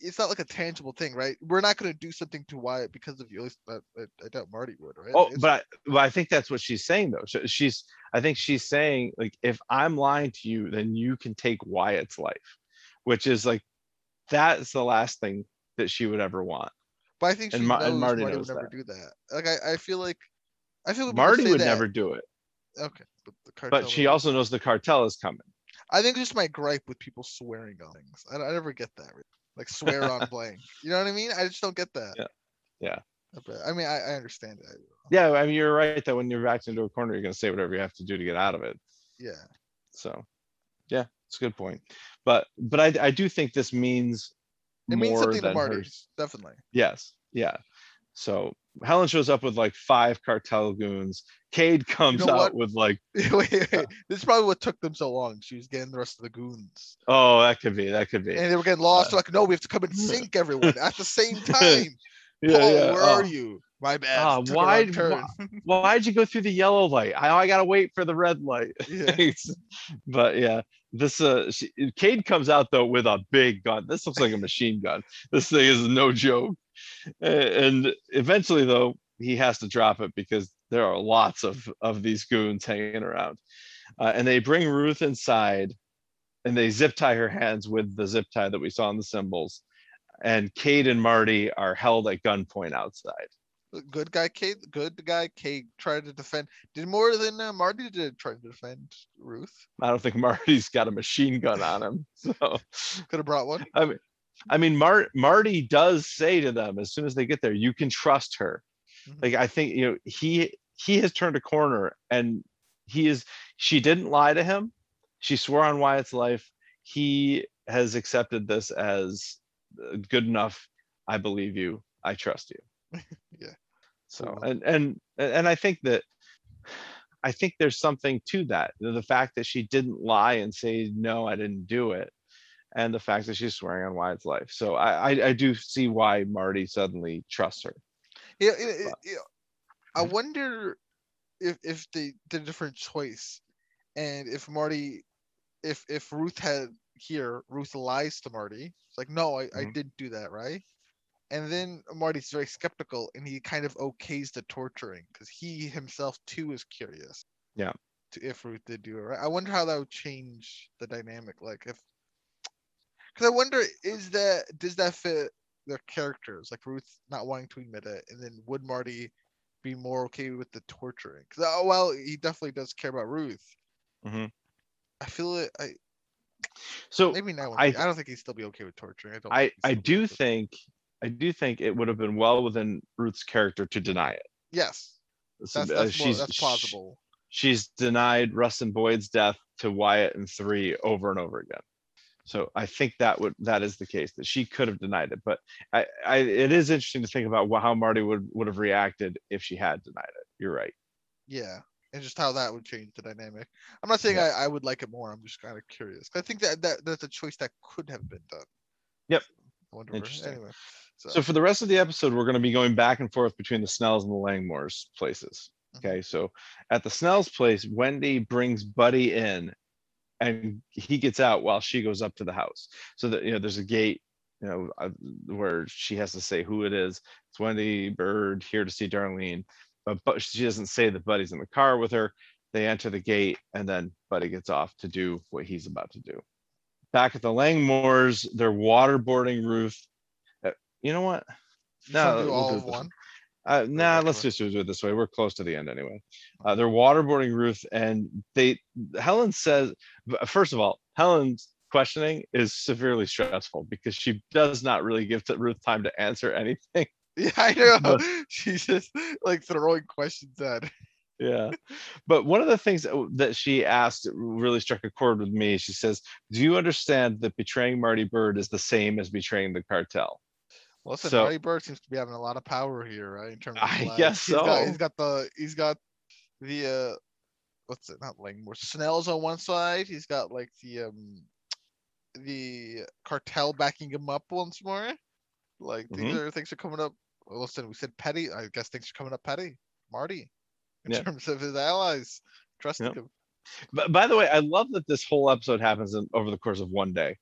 it's not like a tangible thing, right? We're not going to do something to Wyatt because of you. At least I, I, I doubt Marty would, right? Oh, It's- but I, but I think that's what she's saying though. So She's I think she's saying like if I'm lying to you, then you can take Wyatt's life, which is like that's the last thing that she would ever want. but I think she and Ma- and Marty, Marty would never that. do that. Like I, I feel like I feel like Marty would that. never do it, Okay, but the cartel. but she also knows the cartel is coming. I think just my gripe with people swearing on things. I, I never get that. really. Like swear on blank. You know what I mean? I just don't get that. Yeah. Yeah. But, I mean, I, I understand it. Yeah, I mean you're right that when you're backed into a corner, you're gonna say whatever you have to do to get out of it. Yeah. So, yeah, it's a good point. But but I I do think this means It means something to than Marty. her Definitely. Yes, yeah. So Helen shows up with like five cartel goons. Cade comes know out what? with like, wait, wait, wait. This is probably what took them so long. She was getting the rest of the goons. oh, that could be, that could be. And they were getting lost. Uh, They're like, no, we have to come and sink everyone at the same time. yeah, Paul, yeah. where oh. are you? My bad. Uh, took a why- Why'd you go through the yellow light? I, I gotta wait for the red light. yeah. but yeah, this uh, she, Cade comes out though with a big gun. This looks like a machine gun. This thing is no joke. And eventually though, he has to drop it because there are lots of of these goons hanging around. Uh, and they bring Ruth inside, and they zip tie her hands with the zip tie that we saw in the symbols. And Cade and Marty are held at gunpoint outside. Good guy, Cade. Good guy, Cade tried to defend. Did more than uh, Marty did try to defend Ruth. I don't think Marty's got a machine gun on him. So Could have brought one. I mean, I mean, Mar- Marty does say to them as soon as they get there, you can trust her. Mhm. Like I think you know he he has turned a corner, and he is. She didn't lie to him. She swore on Wyatt's life. He has accepted this as uh, good enough. I believe you. I trust you. Yeah. So and and and I think that I think there's something to that. The fact that she didn't lie and say no, I didn't do it, and the fact that she's swearing on Wyatt's life. So I I, I do see why Marty suddenly trusts her. Yeah, it. I Mhm. wonder if if they did a different choice, and if Marty, if if Ruth had here, Ruth lies to Marty. It's like, no, I, I Mhm. didn't do that, right? and then Marty's very skeptical, and he kind of okays the torturing because he himself too is curious. Yeah. To if Ruth did do it right, I wonder how that would change the dynamic. Like if, because I wonder is that does that fit their characters? Like Ruth not wanting to admit it, and then would Marty be more okay with the torturing? Because oh well, he definitely does care about Ruth. Mhm. I feel it. I So maybe not. I- I, don't think he'd still be okay with torturing. I don't. I I do think I do think it would have been well within Ruth's character to deny it. Yes, So, that's uh, more, she's that's plausible. she's denied Russ and Boyd's death to Wyatt and Three over and over again. So I think that would that is the case that she could have denied it. But I, I it is interesting to think about how Marty would would have reacted if she had denied it. You're right. Yeah, and just how that would change the dynamic. I'm not saying Yeah. I, I would like it more. I'm just kind of curious. I think that, that that's a choice that could have been done. Yep. I wonder. where- Interesting. Anyway, so, So for the rest of the episode, we're going to be going back and forth between the Snells and the Langmores places. Mhm. Okay, so at the Snells place, Wendy brings Buddy in, and he gets out while she goes up to the house. So that you know, there's a gate, you know, uh, where she has to say who it is. It's Wendy Byrde here to see Darlene, but but she doesn't say that Buddy's in the car with her. They enter the gate, and then Buddy gets off to do what he's about to do. Back at the Langmores, they're waterboarding Ruth. Uh, You know what? you just wanna no, do all of one. Uh, nah, let's just do it this way. We're close to the end anyway. Uh, they're waterboarding Ruth, and they Helen says, first of all, Helen's questioning is severely stressful because she does not really give to Ruth time to answer anything. Yeah, I know. But- She's just like throwing questions at. yeah, but one of the things that she asked really struck a chord with me. She says, "Do you understand that betraying Marty Byrde is the same as betraying the cartel?" Listen, So- Marty Byrde seems to be having a lot of power here, right? In terms of I flags. guess He's got, he's so. got the he's got the uh what's it? Not Langmore. Snell's on one side. He's got like the um the cartel backing him up once more. Like things Mhm. are things are coming up. Well, listen, we said Petty. I guess things are coming up Petty. Marty, in Yeah. terms of his allies, trusting Yep. him. But by the way, I love that this whole episode happens in, over the course of one day.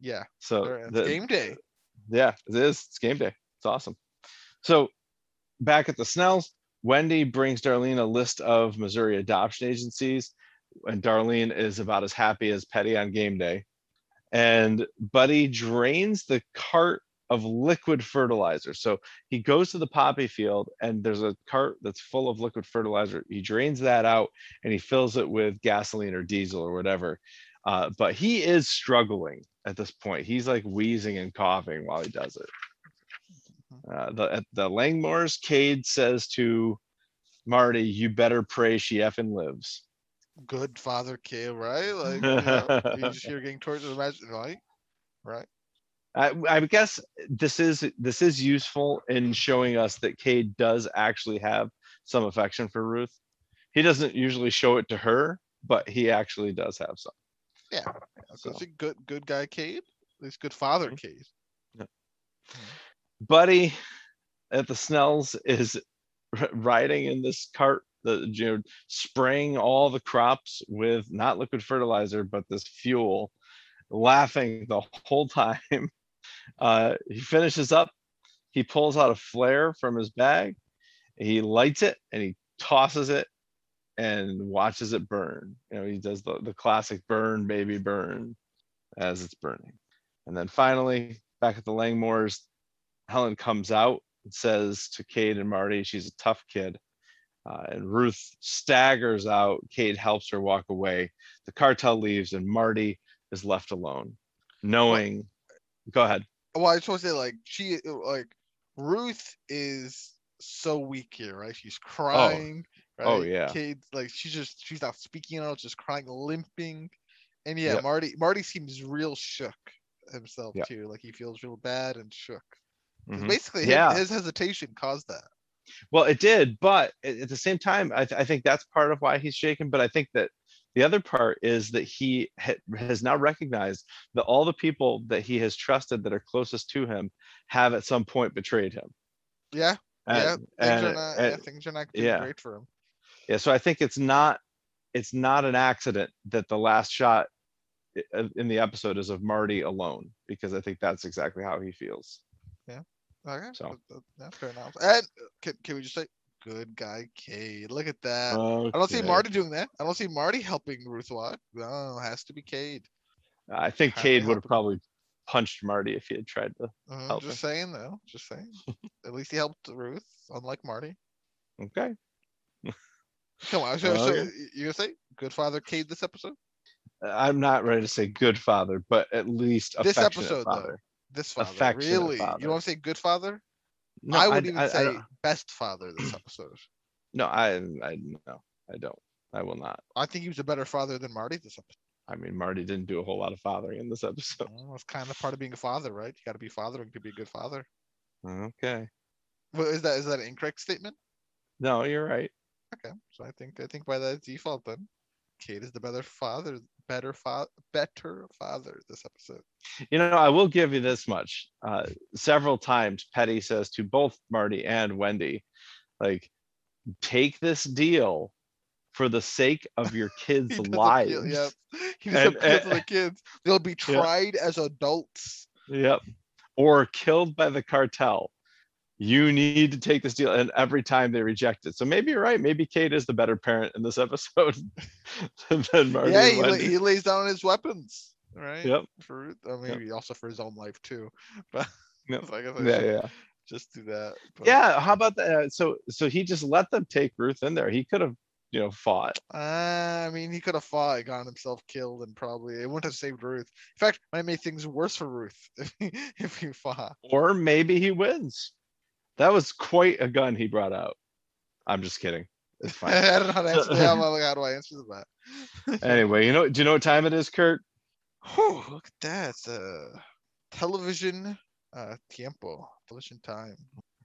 Yeah, So the- game day. Yeah, it is. It's game day. It's awesome. So back at the Snells, Wendy brings Darlene a list of Missouri adoption agencies, and Darlene is about as happy as Petty on game day. And Buddy drains the cart of liquid fertilizer. So he goes to the poppy field and there's a cart that's full of liquid fertilizer. He drains that out and he fills it with gasoline or diesel or whatever. Uh, but he is struggling at this point. He's like wheezing and coughing while he does it. Uh, the at the Langmores, Cade says to Marty, "You better pray she effing lives." Good father K, right? Like you, know, you just hear getting towards the imagine, right? Right. I, I guess this is this is useful in showing us that Cade does actually have some affection for Ruth. He doesn't usually show it to her, but he actually does have some. Yeah. So. A good good guy Cade. At least good father Mhm. Cade. Buddy at the Snells is riding in this cart, the you know, spraying all the crops with not liquid fertilizer, but this fuel, laughing the whole time. Uh, he finishes up, he pulls out a flare from his bag, he lights it and he tosses it and watches it burn. You know, he does the, the classic burn, baby, burn as it's burning. And then finally, back at the Langmores, Helen comes out and says to Cade and Marty, she's a tough kid. Uh, and Ruth staggers out. Cade helps her walk away. The cartel leaves, and Marty is left alone, knowing. Go ahead. Well, I just want to say like she like Ruth is so weak here, right? She's crying. Right? Oh, yeah. Cade like she's just she's not speaking at all, just crying, limping. And yeah, Yep. Marty Marty seems real shook himself Yep. too. Like he feels real bad and shook. Mhm. Basically, his- Yeah. his hesitation caused that. Well, it did, but at the same time, I, th- I think that's part of why he's shaken. But I think that the other part is that he ha- has now recognized that all the people that he has trusted that are closest to him have at some point betrayed him. Yeah, yeah. And- Things and- are not. and- yeah, things are not yeah. great for him. Yeah so i think it's not it's not an accident that the last shot i- in the episode is of marty alone because i think that's exactly how he feels Yeah. Okay. So. that- that- yeah, fair enough. And uh, can, can we just say good guy Cade? Look at that. I don't see Marty doing that. I don't see Marty helping Ruth Watt. No, it has to be Cade. I think Kinda Cade would have probably punched Marty if he had tried to. Uh, Help just saying though. Just saying. At least he helped Ruth, unlike Marty. Okay. Come on. So, so Okay. y- you gonna say good father Cade this episode? I'm not ready to say good father, but at least This episode, though. father. This father. Affectionate Really? You father. don't want to say good father? No, I would I- even I- I say don't- best father this episode. no, I, I no, I don't. I will not. I think he was a better father than Marty this episode. I mean, Marty didn't do a whole lot of fathering in this episode. Well, it's kind of part of being a father, right? You got to be fathering to be a good father. Okay. Well, is that is that an incorrect statement? No, you're right. Okay, so I think I think by that default then, Cade is the better father, better fa- better father this episode. You know, I will give you this much. Uh, several times, Petty says to both Marty and Wendy, like, take this deal for the sake of your kids' lives. appeal, yep. He just And- appeals to the kids. They'll be tried as adults. Yep. Or killed by the cartel. You need to take this deal. And every time they reject it. So maybe you're right. Maybe Cade is the better parent in this episode than Marty. yeah, he, la- he lays down his weapons, right? Yep. For uh, maybe also for his own life too. But Yep. so I guess I Yeah, yeah. just do that. but- Yeah. How about that? So so he just let them take Ruth in there. He could have, you know, fought. Uh, I mean, he could have fought, gotten himself killed, and probably it wouldn't have saved Ruth. In fact, might have made things worse for Ruth if he, if he fought. Or maybe he wins. That was quite a gun he brought out. I'm just kidding. It's fine. I don't know how to answer that. I'm like, how do I answer that? anyway, you know, do you know what time it is, Kurt? Whew, look at that. Uh, television uh, tiempo, television time.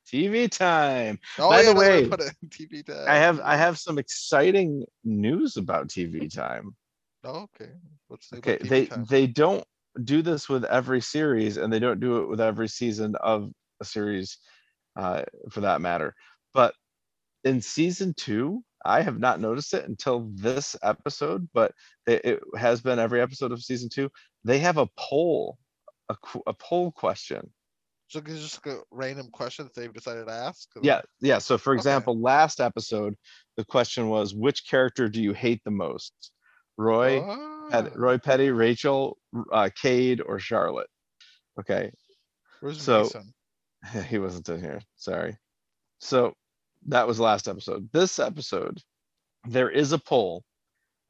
TV time. Oh, By the they way, put it TV time. I have I have some exciting news about TV time. Oh, okay. What's new Okay, TV they time? they don't do this with every series, and they don't do it with every season of a series, uh, for that matter. But in season two, I have not noticed it until this episode, but it, it has been every episode of season two. They have a poll, a, a poll question. So it's just a random question that they've decided to ask. Yeah, yeah. So for Okay. example, last episode, the question was, which character do you hate the most? Roy, Pet- Ah, Roy Petty, Rachel, uh, Cade, or Charlotte? Okay, Where's so- Mason? he wasn't in here. Sorry. So that was last episode. This episode, there is a poll,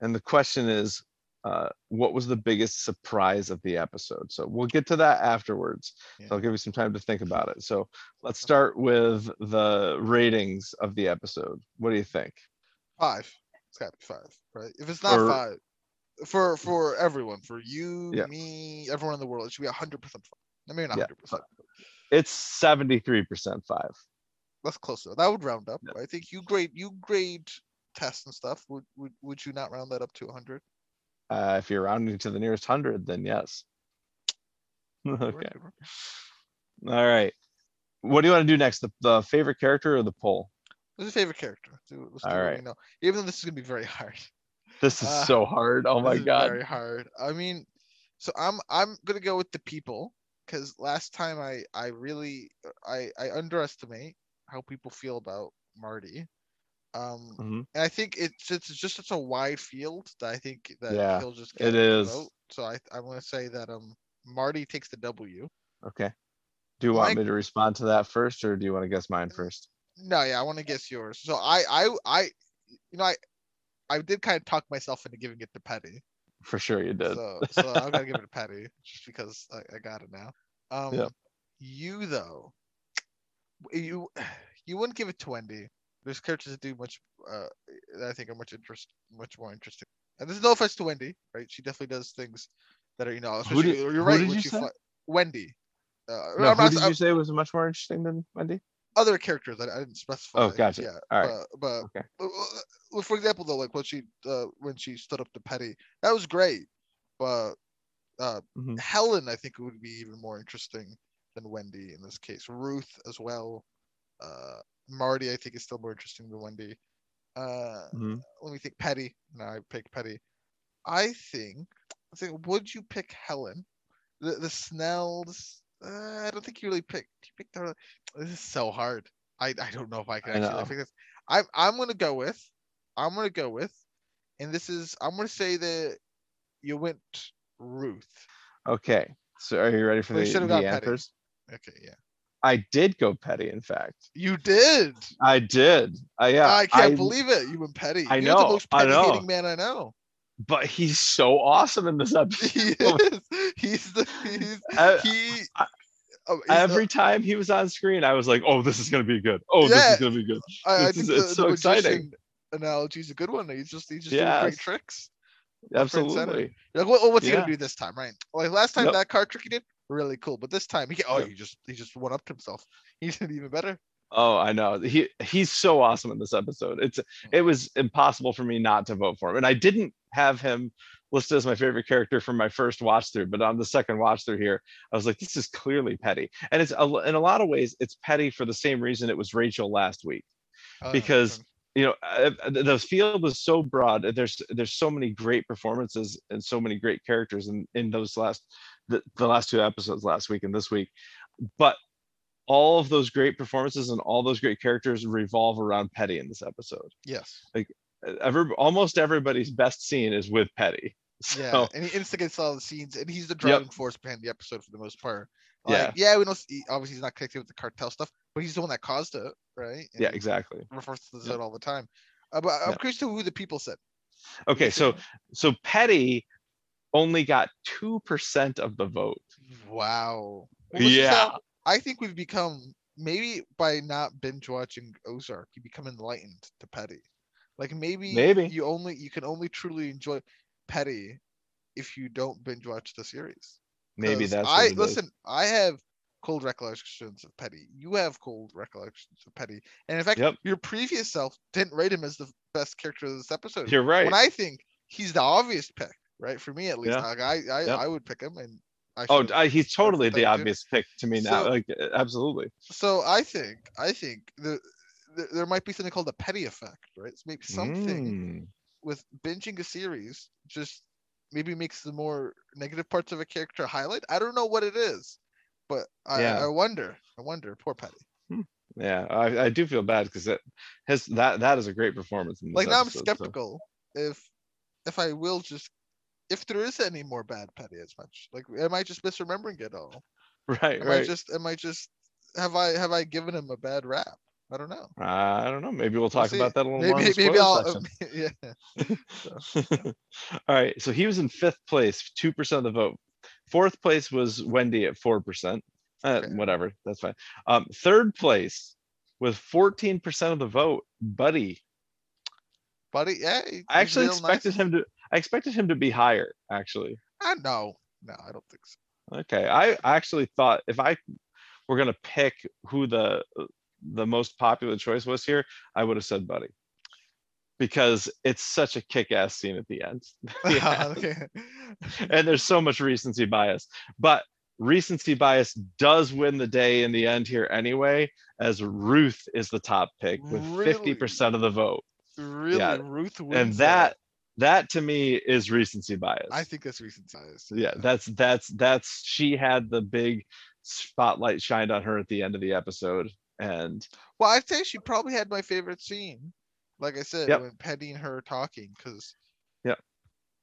and the question is, uh, what was the biggest surprise of the episode? So we'll get to that afterwards. Yeah. So I'll give you some time to think about it. So let's start with the ratings of the episode. What do you think? Five. It's gotta be five, right? If it's not For- five, for for everyone, for you, Yeah. me, everyone in the world, it should be hundred percent five. I mean, not hundred percent. It's 73% five. That's close though. That would round up. Yeah. I think you grade you grade tests and stuff. Would would would you not round that up to hundred? Uh, if you're rounding to the nearest hundred, then yes. okay. All right. What do you want to do next? The, the favorite character or the poll? Who's your favorite character? Let's do, let's do All right. know. Even though this is gonna be very hard. This is Uh, so hard. Oh my god. Very hard. I mean, so I'm I'm gonna go with the people because last time I I really I I underestimate how people feel about Marty. Um, Mhm. and I think it's it's just such a wide field that I think that Yeah, he'll just it get the is. vote. So I I'm gonna say that um Marty takes the W. Okay. Do you want Mike- me to respond to that first, or do you want to guess mine first? No, yeah, I want to guess yours. So I I I you know I I did kind of talk myself into giving it to Petty. For sure, you did. So, so I'm gonna give it to Petty just because I, I got it now. Um, Yep. you though, you you wouldn't give it to Wendy. There's characters that do much, uh, that I think are much interest, much more interesting. And there's no offense to Wendy, right? She definitely does things that are, you know, Who did- you're who right. did you say? Wendy. Uh, No, who did you say was much more interesting than Wendy? other characters that I didn't specify. Oh, gotcha. Yeah, All right. but, but Okay. uh, uh, for example, though, like when she uh, when she stood up to Petty, that was great. But uh, Mhm. Helen, I think, would be even more interesting than Wendy in this case. Ruth as well. Uh, Marty, I think, is still more interesting than Wendy. Uh, Mhm. let me think. Petty. No, I pick Petty. I think. I think. Would you pick Helen? The the Snells Uh, I don't think you really picked. You picked. This is so hard. I, I don't know if I can actually know. pick this. I'm I'm gonna go with. I'm gonna go with, and this is I'm gonna say that you went Ruth. Okay, so are you ready for Well, the, the answers? Okay, yeah. I did go petty, in fact. You did. I did. Uh, yeah. I can't believe it. You went petty. I You're the know, most I petty know. hating man I know. But he's so awesome in this episode. He is. He's the he's he. I- oh, he's the- Every time he was on screen, I was like, "Oh, this is gonna be good. Oh, this is gonna be good." I, I is- the, it's the so exciting. analogy is a good one. He's just he's just doing great tricks. Left, right, center. Absolutely. You're like, oh, what's he gonna do this time, right? Like last time Yep. that card trick he did, really cool. But this time he oh he just he just one upped himself. He did even better. Oh, I know. He he's so awesome in this episode. It's it was impossible for me not to vote for him, and I didn't have him listed as my favorite character from my first watch through, but on the second watch through here, I was like, this is clearly petty, and it's a, in a lot of ways it's petty for the same reason it was Rachel last week. Uh, Because- you know uh, uh, the field was so broad there's there's so many great performances and so many great characters in in those last the, the last two episodes last week and this week but all of those great performances and all those great characters revolve around petty in this episode. Yes, like Every, almost everybody's best scene is with petty yeah, so and he instigates all the scenes, and he's the driving force behind the episode for the most part. Yeah. Like, yeah, we know he, obviously he's not connected with the cartel stuff, but he's the one that caused it, right? And yeah exactly refers to this Yep. all the time. Uh, but I'm Yep. curious to who the people said. okay so so petty only got 2% of the vote Wow. Well, yeah how- I think we've become maybe by not binge watching Ozark, you become enlightened to Petty. Like maybe Maybe. you only you can only truly enjoy Petty if you don't binge watch the series. Maybe 'Cause that's what I it is. listen. I have cold recollections of Petty. You have cold recollections of Petty, and in fact, Yep. your previous self didn't rate him as the best character of this episode. you're right When I think he's the obvious pick, right? For me at least, Yeah. like, I I, Yep. I would pick him, and I Oh, should've- I, he's totally thank the you. obvious pick to me now. So- Like, absolutely. So I think I think the, the there might be something called a petty effect, right? It's maybe something Mm, with binging a series just maybe makes the more negative parts of a character highlight. I don't know what it is, but I, Yeah. I wonder. I wonder. Poor Petty. Hmm. yeah, I, I do feel bad because it his that that is a great performance. Like now I'm episode, so- skeptical if if I will just if there is any more bad Petty as much. Like am I just misremembering it all? Right, Am I just am I just have I have I given him a bad rap? I don't know. I don't know. Maybe we'll talk see. about that a little more. Maybe the maybe I'll section. yeah. All right, so he was in fifth place, two percent of the vote. Fourth place was Wendy at four percent. Uh, Okay. Whatever, that's fine. Um, third place with fourteen percent of the vote, Buddy. Buddy, yeah. I actually real nice. expected him to. I expected him to be higher. Actually, I know. no, I don't think so. okay. I actually thought if I were gonna pick who the the most popular choice was here, I would have said Buddy, because it's such a kick-ass scene at the end. Yeah. okay. and there's so much recency bias but recency bias does win the day in the end here anyway as ruth is the top pick with Really? 50% of the vote Really, Yeah, Ruth wins and that that to me is recency bias I think that's recency bias. yeah that's that's that's she had the big spotlight shined on her at the end of the episode and Well, I'd say she probably had my favorite scene. Like I said, Yep. when Petty and her talking, because Yep.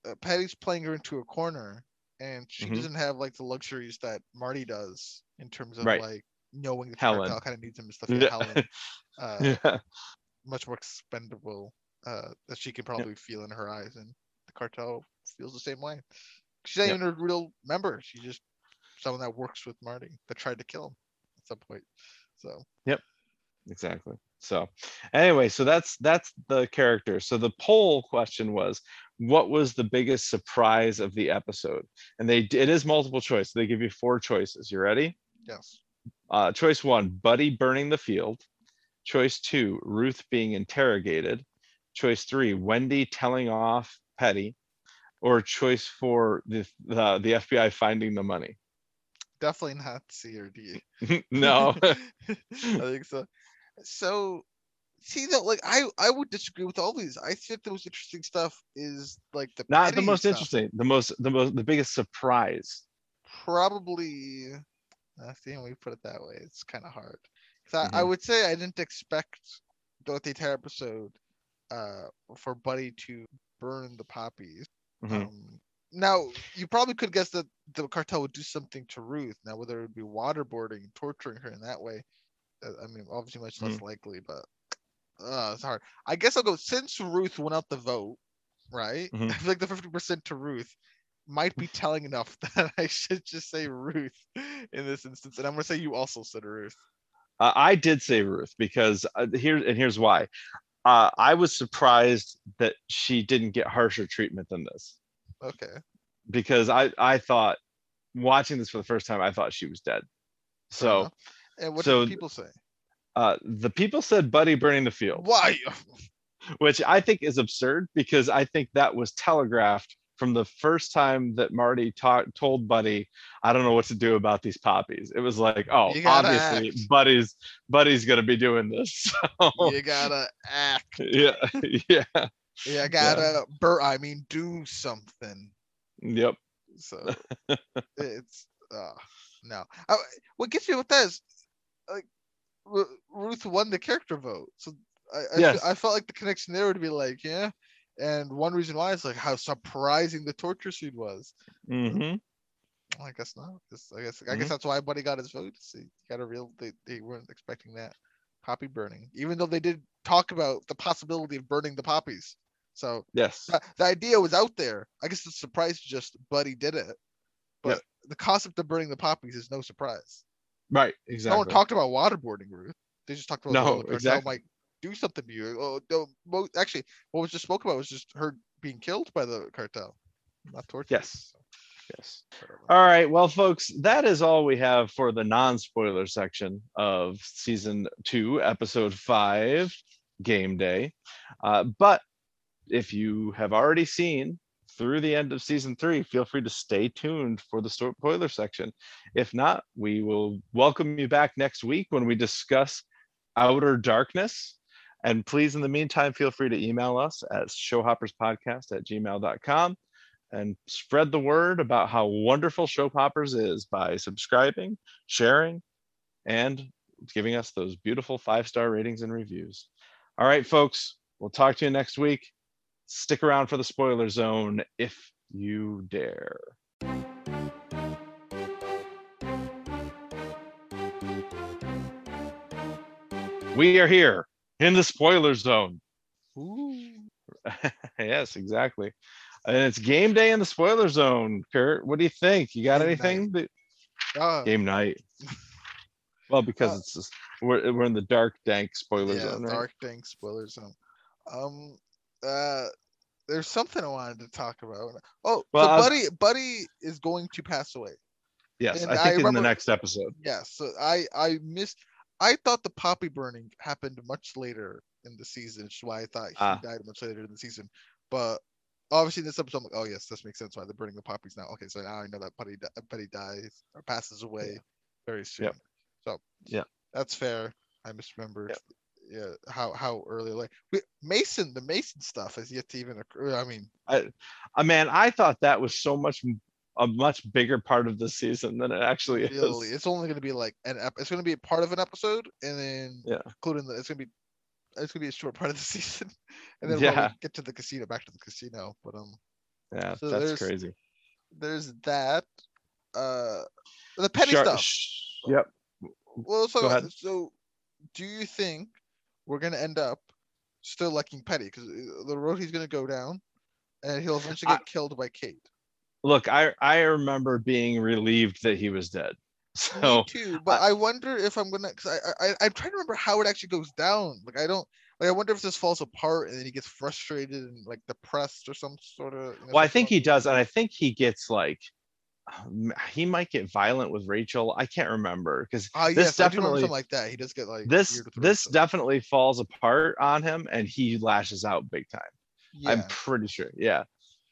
uh, Petty's playing her into a corner, and she Mhm. doesn't have like the luxuries that Marty does in terms of Right. like knowing the Helen. cartel kind of needs him and stuff. Yeah, Helen, uh, yeah much more expendable uh, that she can probably feel in her eyes, and the cartel feels the same way. She's not Yep. even a real member. She's just someone that works with Marty that tried to kill him at some point. So. Yep, exactly. So anyway so that's that's the character. So the poll question was what was the biggest surprise of the episode? And they it is multiple choice. They give you four choices. You ready? Yes, uh choice one buddy burning the field. Choice two ruth being interrogated. Choice three wendy telling off petty. Or choice four the the, the fbi finding the money definitely not C or D. no I think so. So see that like I I would disagree with all these. I think the most interesting stuff is like the not the most stuff. interesting the most the most the biggest surprise Probably Uh, see, when we put it that way, it's kind of hard. 'Cause I, I Mhm. would say I didn't expect the entire episode uh, for Buddy to burn the poppies. Mhm. Um, now, you probably could guess that the cartel would do something to Ruth. Now, whether it would be waterboarding, torturing her in that way, uh, I mean, obviously much less likely, but uh, it's hard. I guess I'll go since Ruth went out the vote, right? Mhm. I feel like the 50% to Ruth might be telling enough that I should just say Ruth in this instance. And I'm going to say you also said Ruth. Uh, I did say Ruth because uh, here and here's why. Uh, I was surprised that she didn't get harsher treatment than this Okay. because I I thought watching this for the first time I thought she was dead. So enough. and what so did people say? uh, the people said Buddy burning the field, Why? which I think is absurd because I think that was telegraphed from the first time that Marty talked told Buddy, I don't know what to do about these poppies. It was like, oh, obviously act. Buddy's Buddy's gonna be doing this. So, You gotta act. yeah, yeah, You gotta bur I mean do something. yep. So it's uh no. Uh, what gets me with that is like Ru- Ruth won the character vote. So I I, Yes. I felt like the connection there would be like, yeah. And one reason why is like how surprising the torture scene was. Mm-hmm. Well, I guess not. I guess I guess Mhm. that's why Buddy got his vote. See, got a real they, they weren't expecting that poppy burning, even though they did talk about the possibility of burning the poppies. So Yes. the, the idea was out there. I guess the surprise is just Buddy did it. But Yep. the concept of burning the poppies is no surprise. Right. Exactly. No one talked about waterboarding, Ruth. They just talked about No, the cartel exactly. might do something to you. Oh, mo- actually, what was just spoke about was just her being killed by the cartel, not torture. Yes. Yes. All right. Well, folks, that is all we have for the non-spoiler section of season two, episode five, game day. Uh, but if you have already seen through the end of season three, feel free to stay tuned for the spoiler section. If not, we will welcome you back next week when we discuss Outer Darkness. And please, in the meantime, feel free to email us at showhopperspodcast at gmail.com and spread the word about how wonderful Show Poppers is by subscribing, sharing, and giving us those beautiful five star ratings and reviews. All right, folks, we'll talk to you next week. Stick around for the spoiler zone if you dare. We are here in the spoiler zone. Ooh. yes, exactly. And it's game day in the spoiler zone. Kurt, what do you think? You got Game anything? that- Uh, Game night. Well, because Uh, it's just, we're we're in the dark, dank spoiler yeah, zone, right? dark dank spoiler zone. Um, uh, there's something I wanted to talk about. Oh, Well, so I was- Buddy, Buddy is going to pass away. Yes, and I I think in remember- the next episode. Yes. So I I missed. I thought the poppy burning happened much later in the season, which is why I thought he Ah. died much later in the season. But obviously, in this episode, I'm like, oh yes, this makes sense why they're burning the poppies now. Okay, so now I know that Buddy Buddy dies or passes away very soon. Yep. So Yeah. that's fair. I misremembered. Yep. Yeah, how how early like we, Mason the Mason stuff has yet to even occur. I mean, Uh, man, I thought that was so much a much bigger part of the season than it actually is. really, it's only going to be like an ep- it's going to be a part of an episode, and then Yeah. including the it's going to be it's going to be a short part of the season, and then Yeah. get to the casino, back to the casino. But um, Yeah, So that's crazy. there's that. Uh, the petty stuff. sh- Yep. Well, so so, do you think we're gonna end up still liking Petty because uh, the road he's gonna go down, and he'll eventually I- get killed by Cade? Look, I I remember being relieved that he was dead. So Me too, but I, wonder if I'm gonna because I, I I'm trying to remember how it actually goes down. Like I don't like I wonder if this falls apart and then he gets frustrated and like depressed or some sort of. you know, well, I think he does, and I think he gets like he might get violent with Rachel. I can't remember because Ah, this yes, I definitely something like that. He does get like this this Rachel. definitely falls apart on him, and he lashes out big time. I'm pretty sure. Yeah.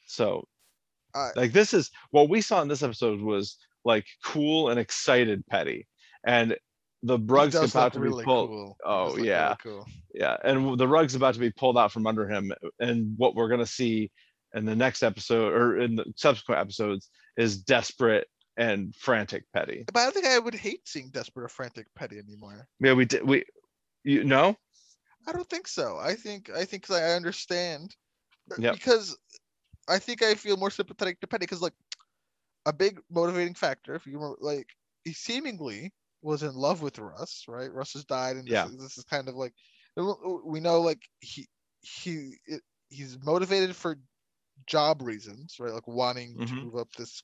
So I- like this is what we saw in this episode was like cool and excited Petty, and the rug's about to really be pulled. cool. Oh, look really yeah. cool. Yeah, and the rug's about to be pulled out from under him, and what we're gonna see in the next episode or in the subsequent episodes is desperate and frantic Petty. But I don't think I would hate seeing desperate or frantic Petty anymore. Yeah, we did. We, you know, I don't think so. I think I think I understand. Yep. Because I think I feel more sympathetic to Petty because like a big motivating factor, if you remember, like he seemingly was in love with Russ, right? Russ has died, and this, Yeah. is, this is kind of like we know like he he it, he's motivated for job reasons, right? Like wanting to Mhm. move up this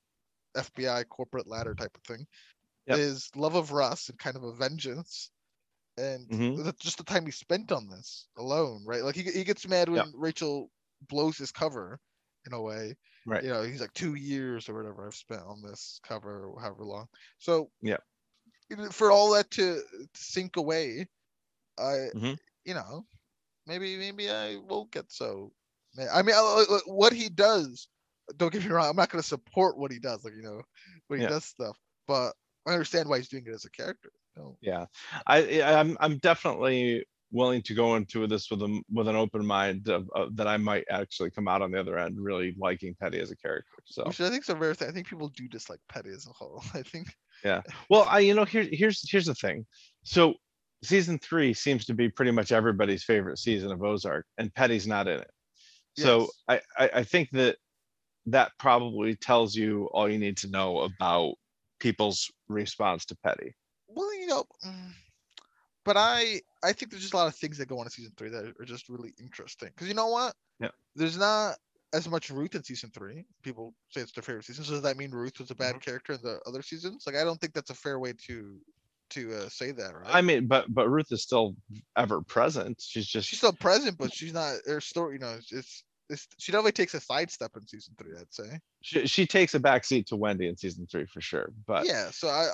FBI corporate ladder type of thing. Yep. His love of Russ and kind of a vengeance and Mhm. just the time he spent on this alone, right? Like he he gets mad when Yep. Rachel blows his cover in a way. Right. You know, he's like two years or whatever I've spent on this cover or however long. So yeah, for all that to, to sink away, I Mhm. you know, maybe maybe I won't get so. Ma- I mean, I- I- what he does. Don't get me wrong. I'm not going to support what he does, like you know, when he Yeah. does stuff. But I understand why he's doing it as a character. No. Yeah, I, I- I'm, I'm definitely willing to go into this with a, with an open mind of, of that I might actually come out on the other end really liking Petty as a character. So, Which I think is a rare thing. I think people do dislike Petty as a whole. I think Yeah. well, I, you know, here, here's, here's the thing. So season three seems to be pretty much everybody's favorite season of Ozark and Petty's not in it. So I, I, I think that that probably tells you all you need to know about people's response to Petty. well, you know, mm, but I I think there's just a lot of things that go on in season three that are just really interesting. Because you know what? Yeah. There's not as much Ruth in season three. People say it's their favorite season. So does that mean Ruth was a bad Mm-hmm. character in the other seasons? Like I don't think that's a fair way to to uh, say that, right? I mean, but, but Ruth is still ever present. She's just, she's still present, but she's not. Her story, you know, it's, it's, she definitely takes a sidestep in season three. I'd say. she, she takes a backseat to Wendy in season three for sure. But yeah. So I, I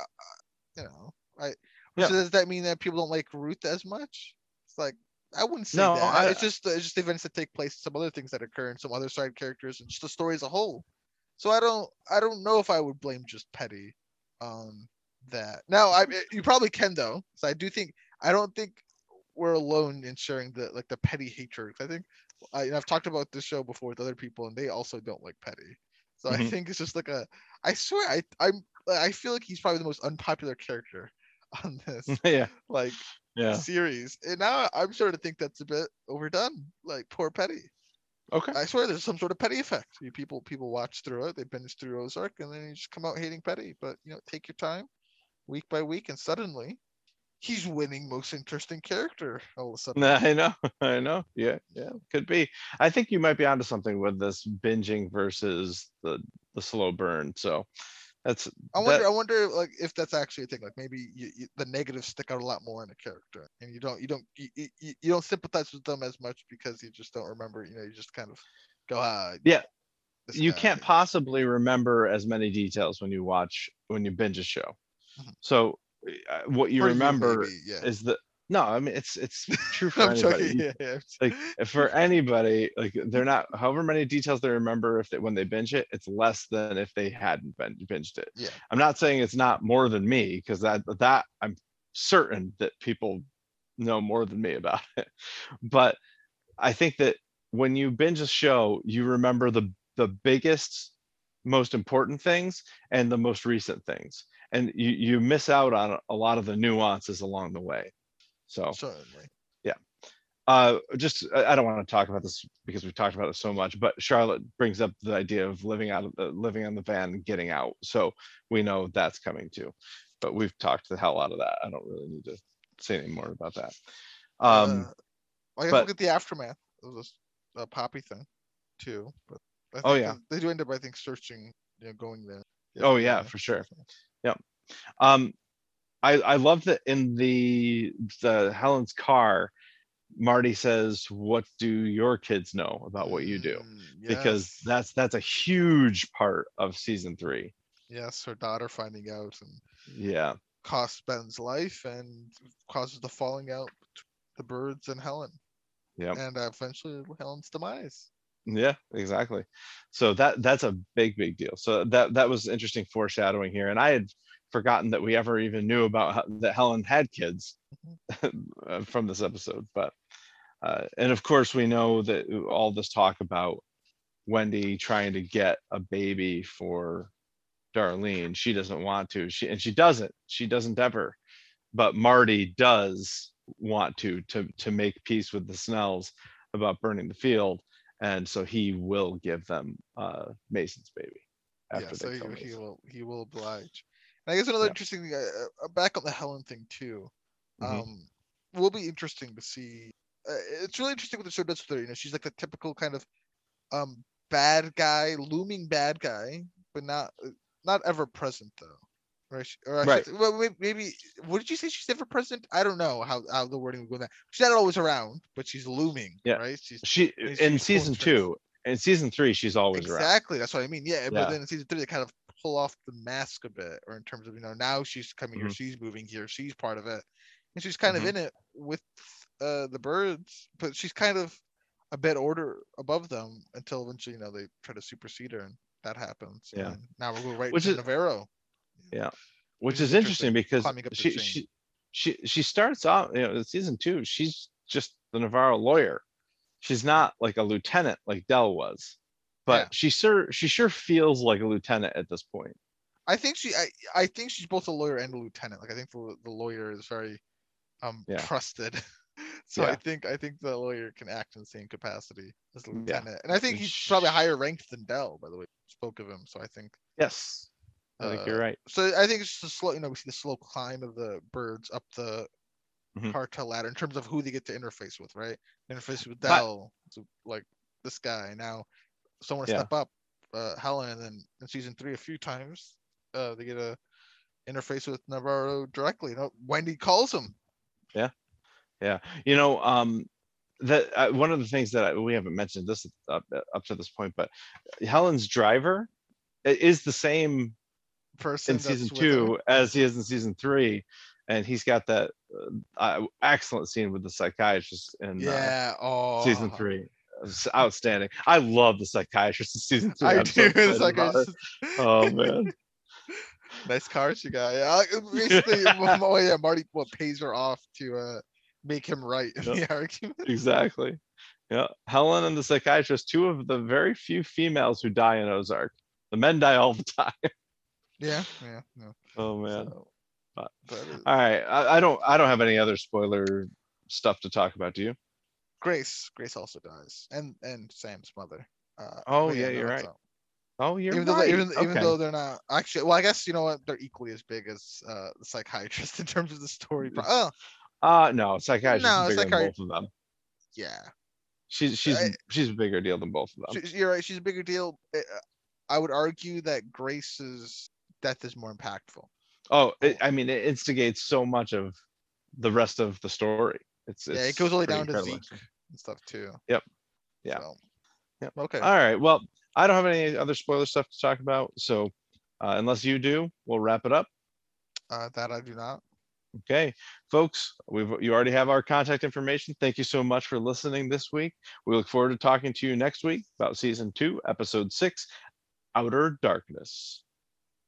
you know, I. Yeah. So does that mean that people don't like Ruth as much? It's like I wouldn't say No, that. I- it's just it's just events that take place, some other things that occur, and some other side characters, and just the story as a whole. So I don't I don't know if I would blame just Petty on that. Now I you probably can though. So I do think I don't think we're alone in sharing the like the Petty hatred. I think I, and I've talked about this show before with other people, and they also don't like Petty. So I Mhm. think it's just like a. I swear I I'm I feel like he's probably the most unpopular character on this yeah, like yeah. series, and now I'm starting to think that's a bit overdone. Like poor Petty. Okay. I swear there's some sort of Petty effect. You people people watch through it, they binge through Ozark, and then you just come out hating Petty. But you know, take your time, week by week, and suddenly he's winning most interesting character all of a sudden. I know, I know. Yeah, yeah, could be. I think you might be onto something with this binging versus the the slow burn. So that's I wonder. that- I wonder, like, if that's actually a thing. Like, maybe you, you, the negatives stick out a lot more in a character, and you don't, you don't, you, you, you you don't sympathize with them as much because you just don't remember. You know, you just kind of go, ah. Yeah, you can't possibly remember as many details when you watch when you binge a show. So uh, what you For remember maybe, yeah. is the no. I mean, it's it's true for I'm anybody. joking. Yeah, yeah. like for anybody like they're not however many details they remember if they when they binge it it's less than if they hadn't been binged it Yeah. i'm not saying it's not more than me because that that i'm certain that people know more than me about it but i think that when you binge a show you remember the the biggest most important things and the most recent things and you you miss out on a lot of the nuances along the way so certainly. Yeah. Uh just i don't want to talk about this because we've talked about it so much but charlotte brings up the idea of living out of the living on the van and getting out so we know that's coming too but we've talked the hell out of that i don't really need to say any more about that um uh, I guess but- look at the aftermath of this uh, poppy thing, too. But I Oh, yeah. they, they do end up, I think, searching, you know, going there. Oh, yeah, for sure. Um i i love that in the the helen's car marty says what do your kids know about what you do Mm, because that's that's a huge part of season three yes, her daughter finding out and yeah costs Ben's life and causes the falling out the Byrdes and Helen. Yep. And uh, eventually Helen's demise. Yeah, exactly. So that that's a big big deal. So that that was interesting foreshadowing here, and I had forgotten that we ever even knew about how, that Helen had kids from this episode. But uh, and of course we know that all this talk about Wendy trying to get a baby for Darlene. She doesn't want to. She and she doesn't. She doesn't ever. But Marty does want to to to make peace with the Snells about burning the field, and so he will give them uh Mason's baby Yeah, after so he, he will he will oblige. And I guess another Yeah. interesting thing, uh, uh, back on the Helen thing too. Mhm. Um, will be interesting to see. Uh, it's really interesting what the show does with her. You know, she's like the typical kind of um bad guy, looming bad guy, but not uh, not ever present though. Right. Or I should Right. say- well, may- maybe. What did you say? She's never present. I don't know how, how the wording would go. There. She's not always around, but she's looming. Yeah. Right. She's She she's in season two. In season three, she's always around. Exactly. That's what I mean. Yeah, Yeah. But then in season three, they kind of pull off the mask a bit, or in terms of you know now she's coming here, Mhm. she's moving here, she's part of it, and she's kind Mhm. of in it with uh the Byrdes, but she's kind of a bit order above them until eventually you know they try to supersede her, and that happens. Yeah. And now we're going right Which to is- Navarro. Which Which is interesting because climbing up the she chain. she she she starts out you know in season two she's just the Navarro lawyer. She's not like a lieutenant like Del was, but Yeah. she sure she sure feels like a lieutenant at this point. I think she, I, I think she's both a lawyer and a lieutenant. Like I think the, the lawyer is very, um, Yeah. trusted. so I Yeah. think I think the lawyer can act in the same capacity as the Yeah. lieutenant, and I think he's probably higher ranked than Del. By the way, spoke of him. So I think, Yes, I think you're Uh, right. so I think it's just a slow. You know, we see the slow climb of the Byrdes up the Mhm. cartel ladder in terms of who they get to interface with. Right, interface with Del, so like this guy now. Someone Yeah. step up, uh, Helen, and then in season three a few times, uh, they get a interface with Navarro directly. You know, Wendy calls him. Yeah, yeah. you know, um, that uh, one of the things that I, we haven't mentioned this up up to this point, but Helen's driver is the same person in season two as he is in season three, and he's got that uh, uh, excellent scene with the psychiatrist in uh, Oh. season three. It's outstanding. I love the psychiatrist in season three. I I'm so do. Like about oh man, nice car she got. Yeah. uh, Basically, oh yeah, Marty what pays her off to uh make him right in Yep. the argument. exactly. Yeah, Helen and the psychiatrist, two of the very few females who die in Ozark. The men die all the time. Yeah. Yeah. No. Oh man. So, but- but, All right, I, I don't I don't have any other spoiler stuff to talk about. Do you? Grace. Grace also dies, and and Sam's mother. Uh, Oh, yeah, you're right. all. Oh, you're even though right. they, even, even Okay. though they're not actually well i guess you know what they're equally as big as uh the psychiatrist in terms of the story oh Uh no, psychiatrist No, is bigger than both of them. yeah She's she's I- she's a bigger deal than both of them. She- you're right she's a bigger deal Uh, i would argue that grace's death is more impactful Oh, it, I mean, it instigates so much of the rest of the story. It's, yeah it goes all the way down to zeke and stuff too Yep. Yeah. So, Yep. okay All right. Well, I don't have any other spoiler stuff to talk about. So, uh, unless you do, we'll wrap it up. uh that i do not Okay, folks, we've you already have our contact information. Thank you so much for listening this week. We look forward to talking to you next week about season two, episode six, Outer Darkness.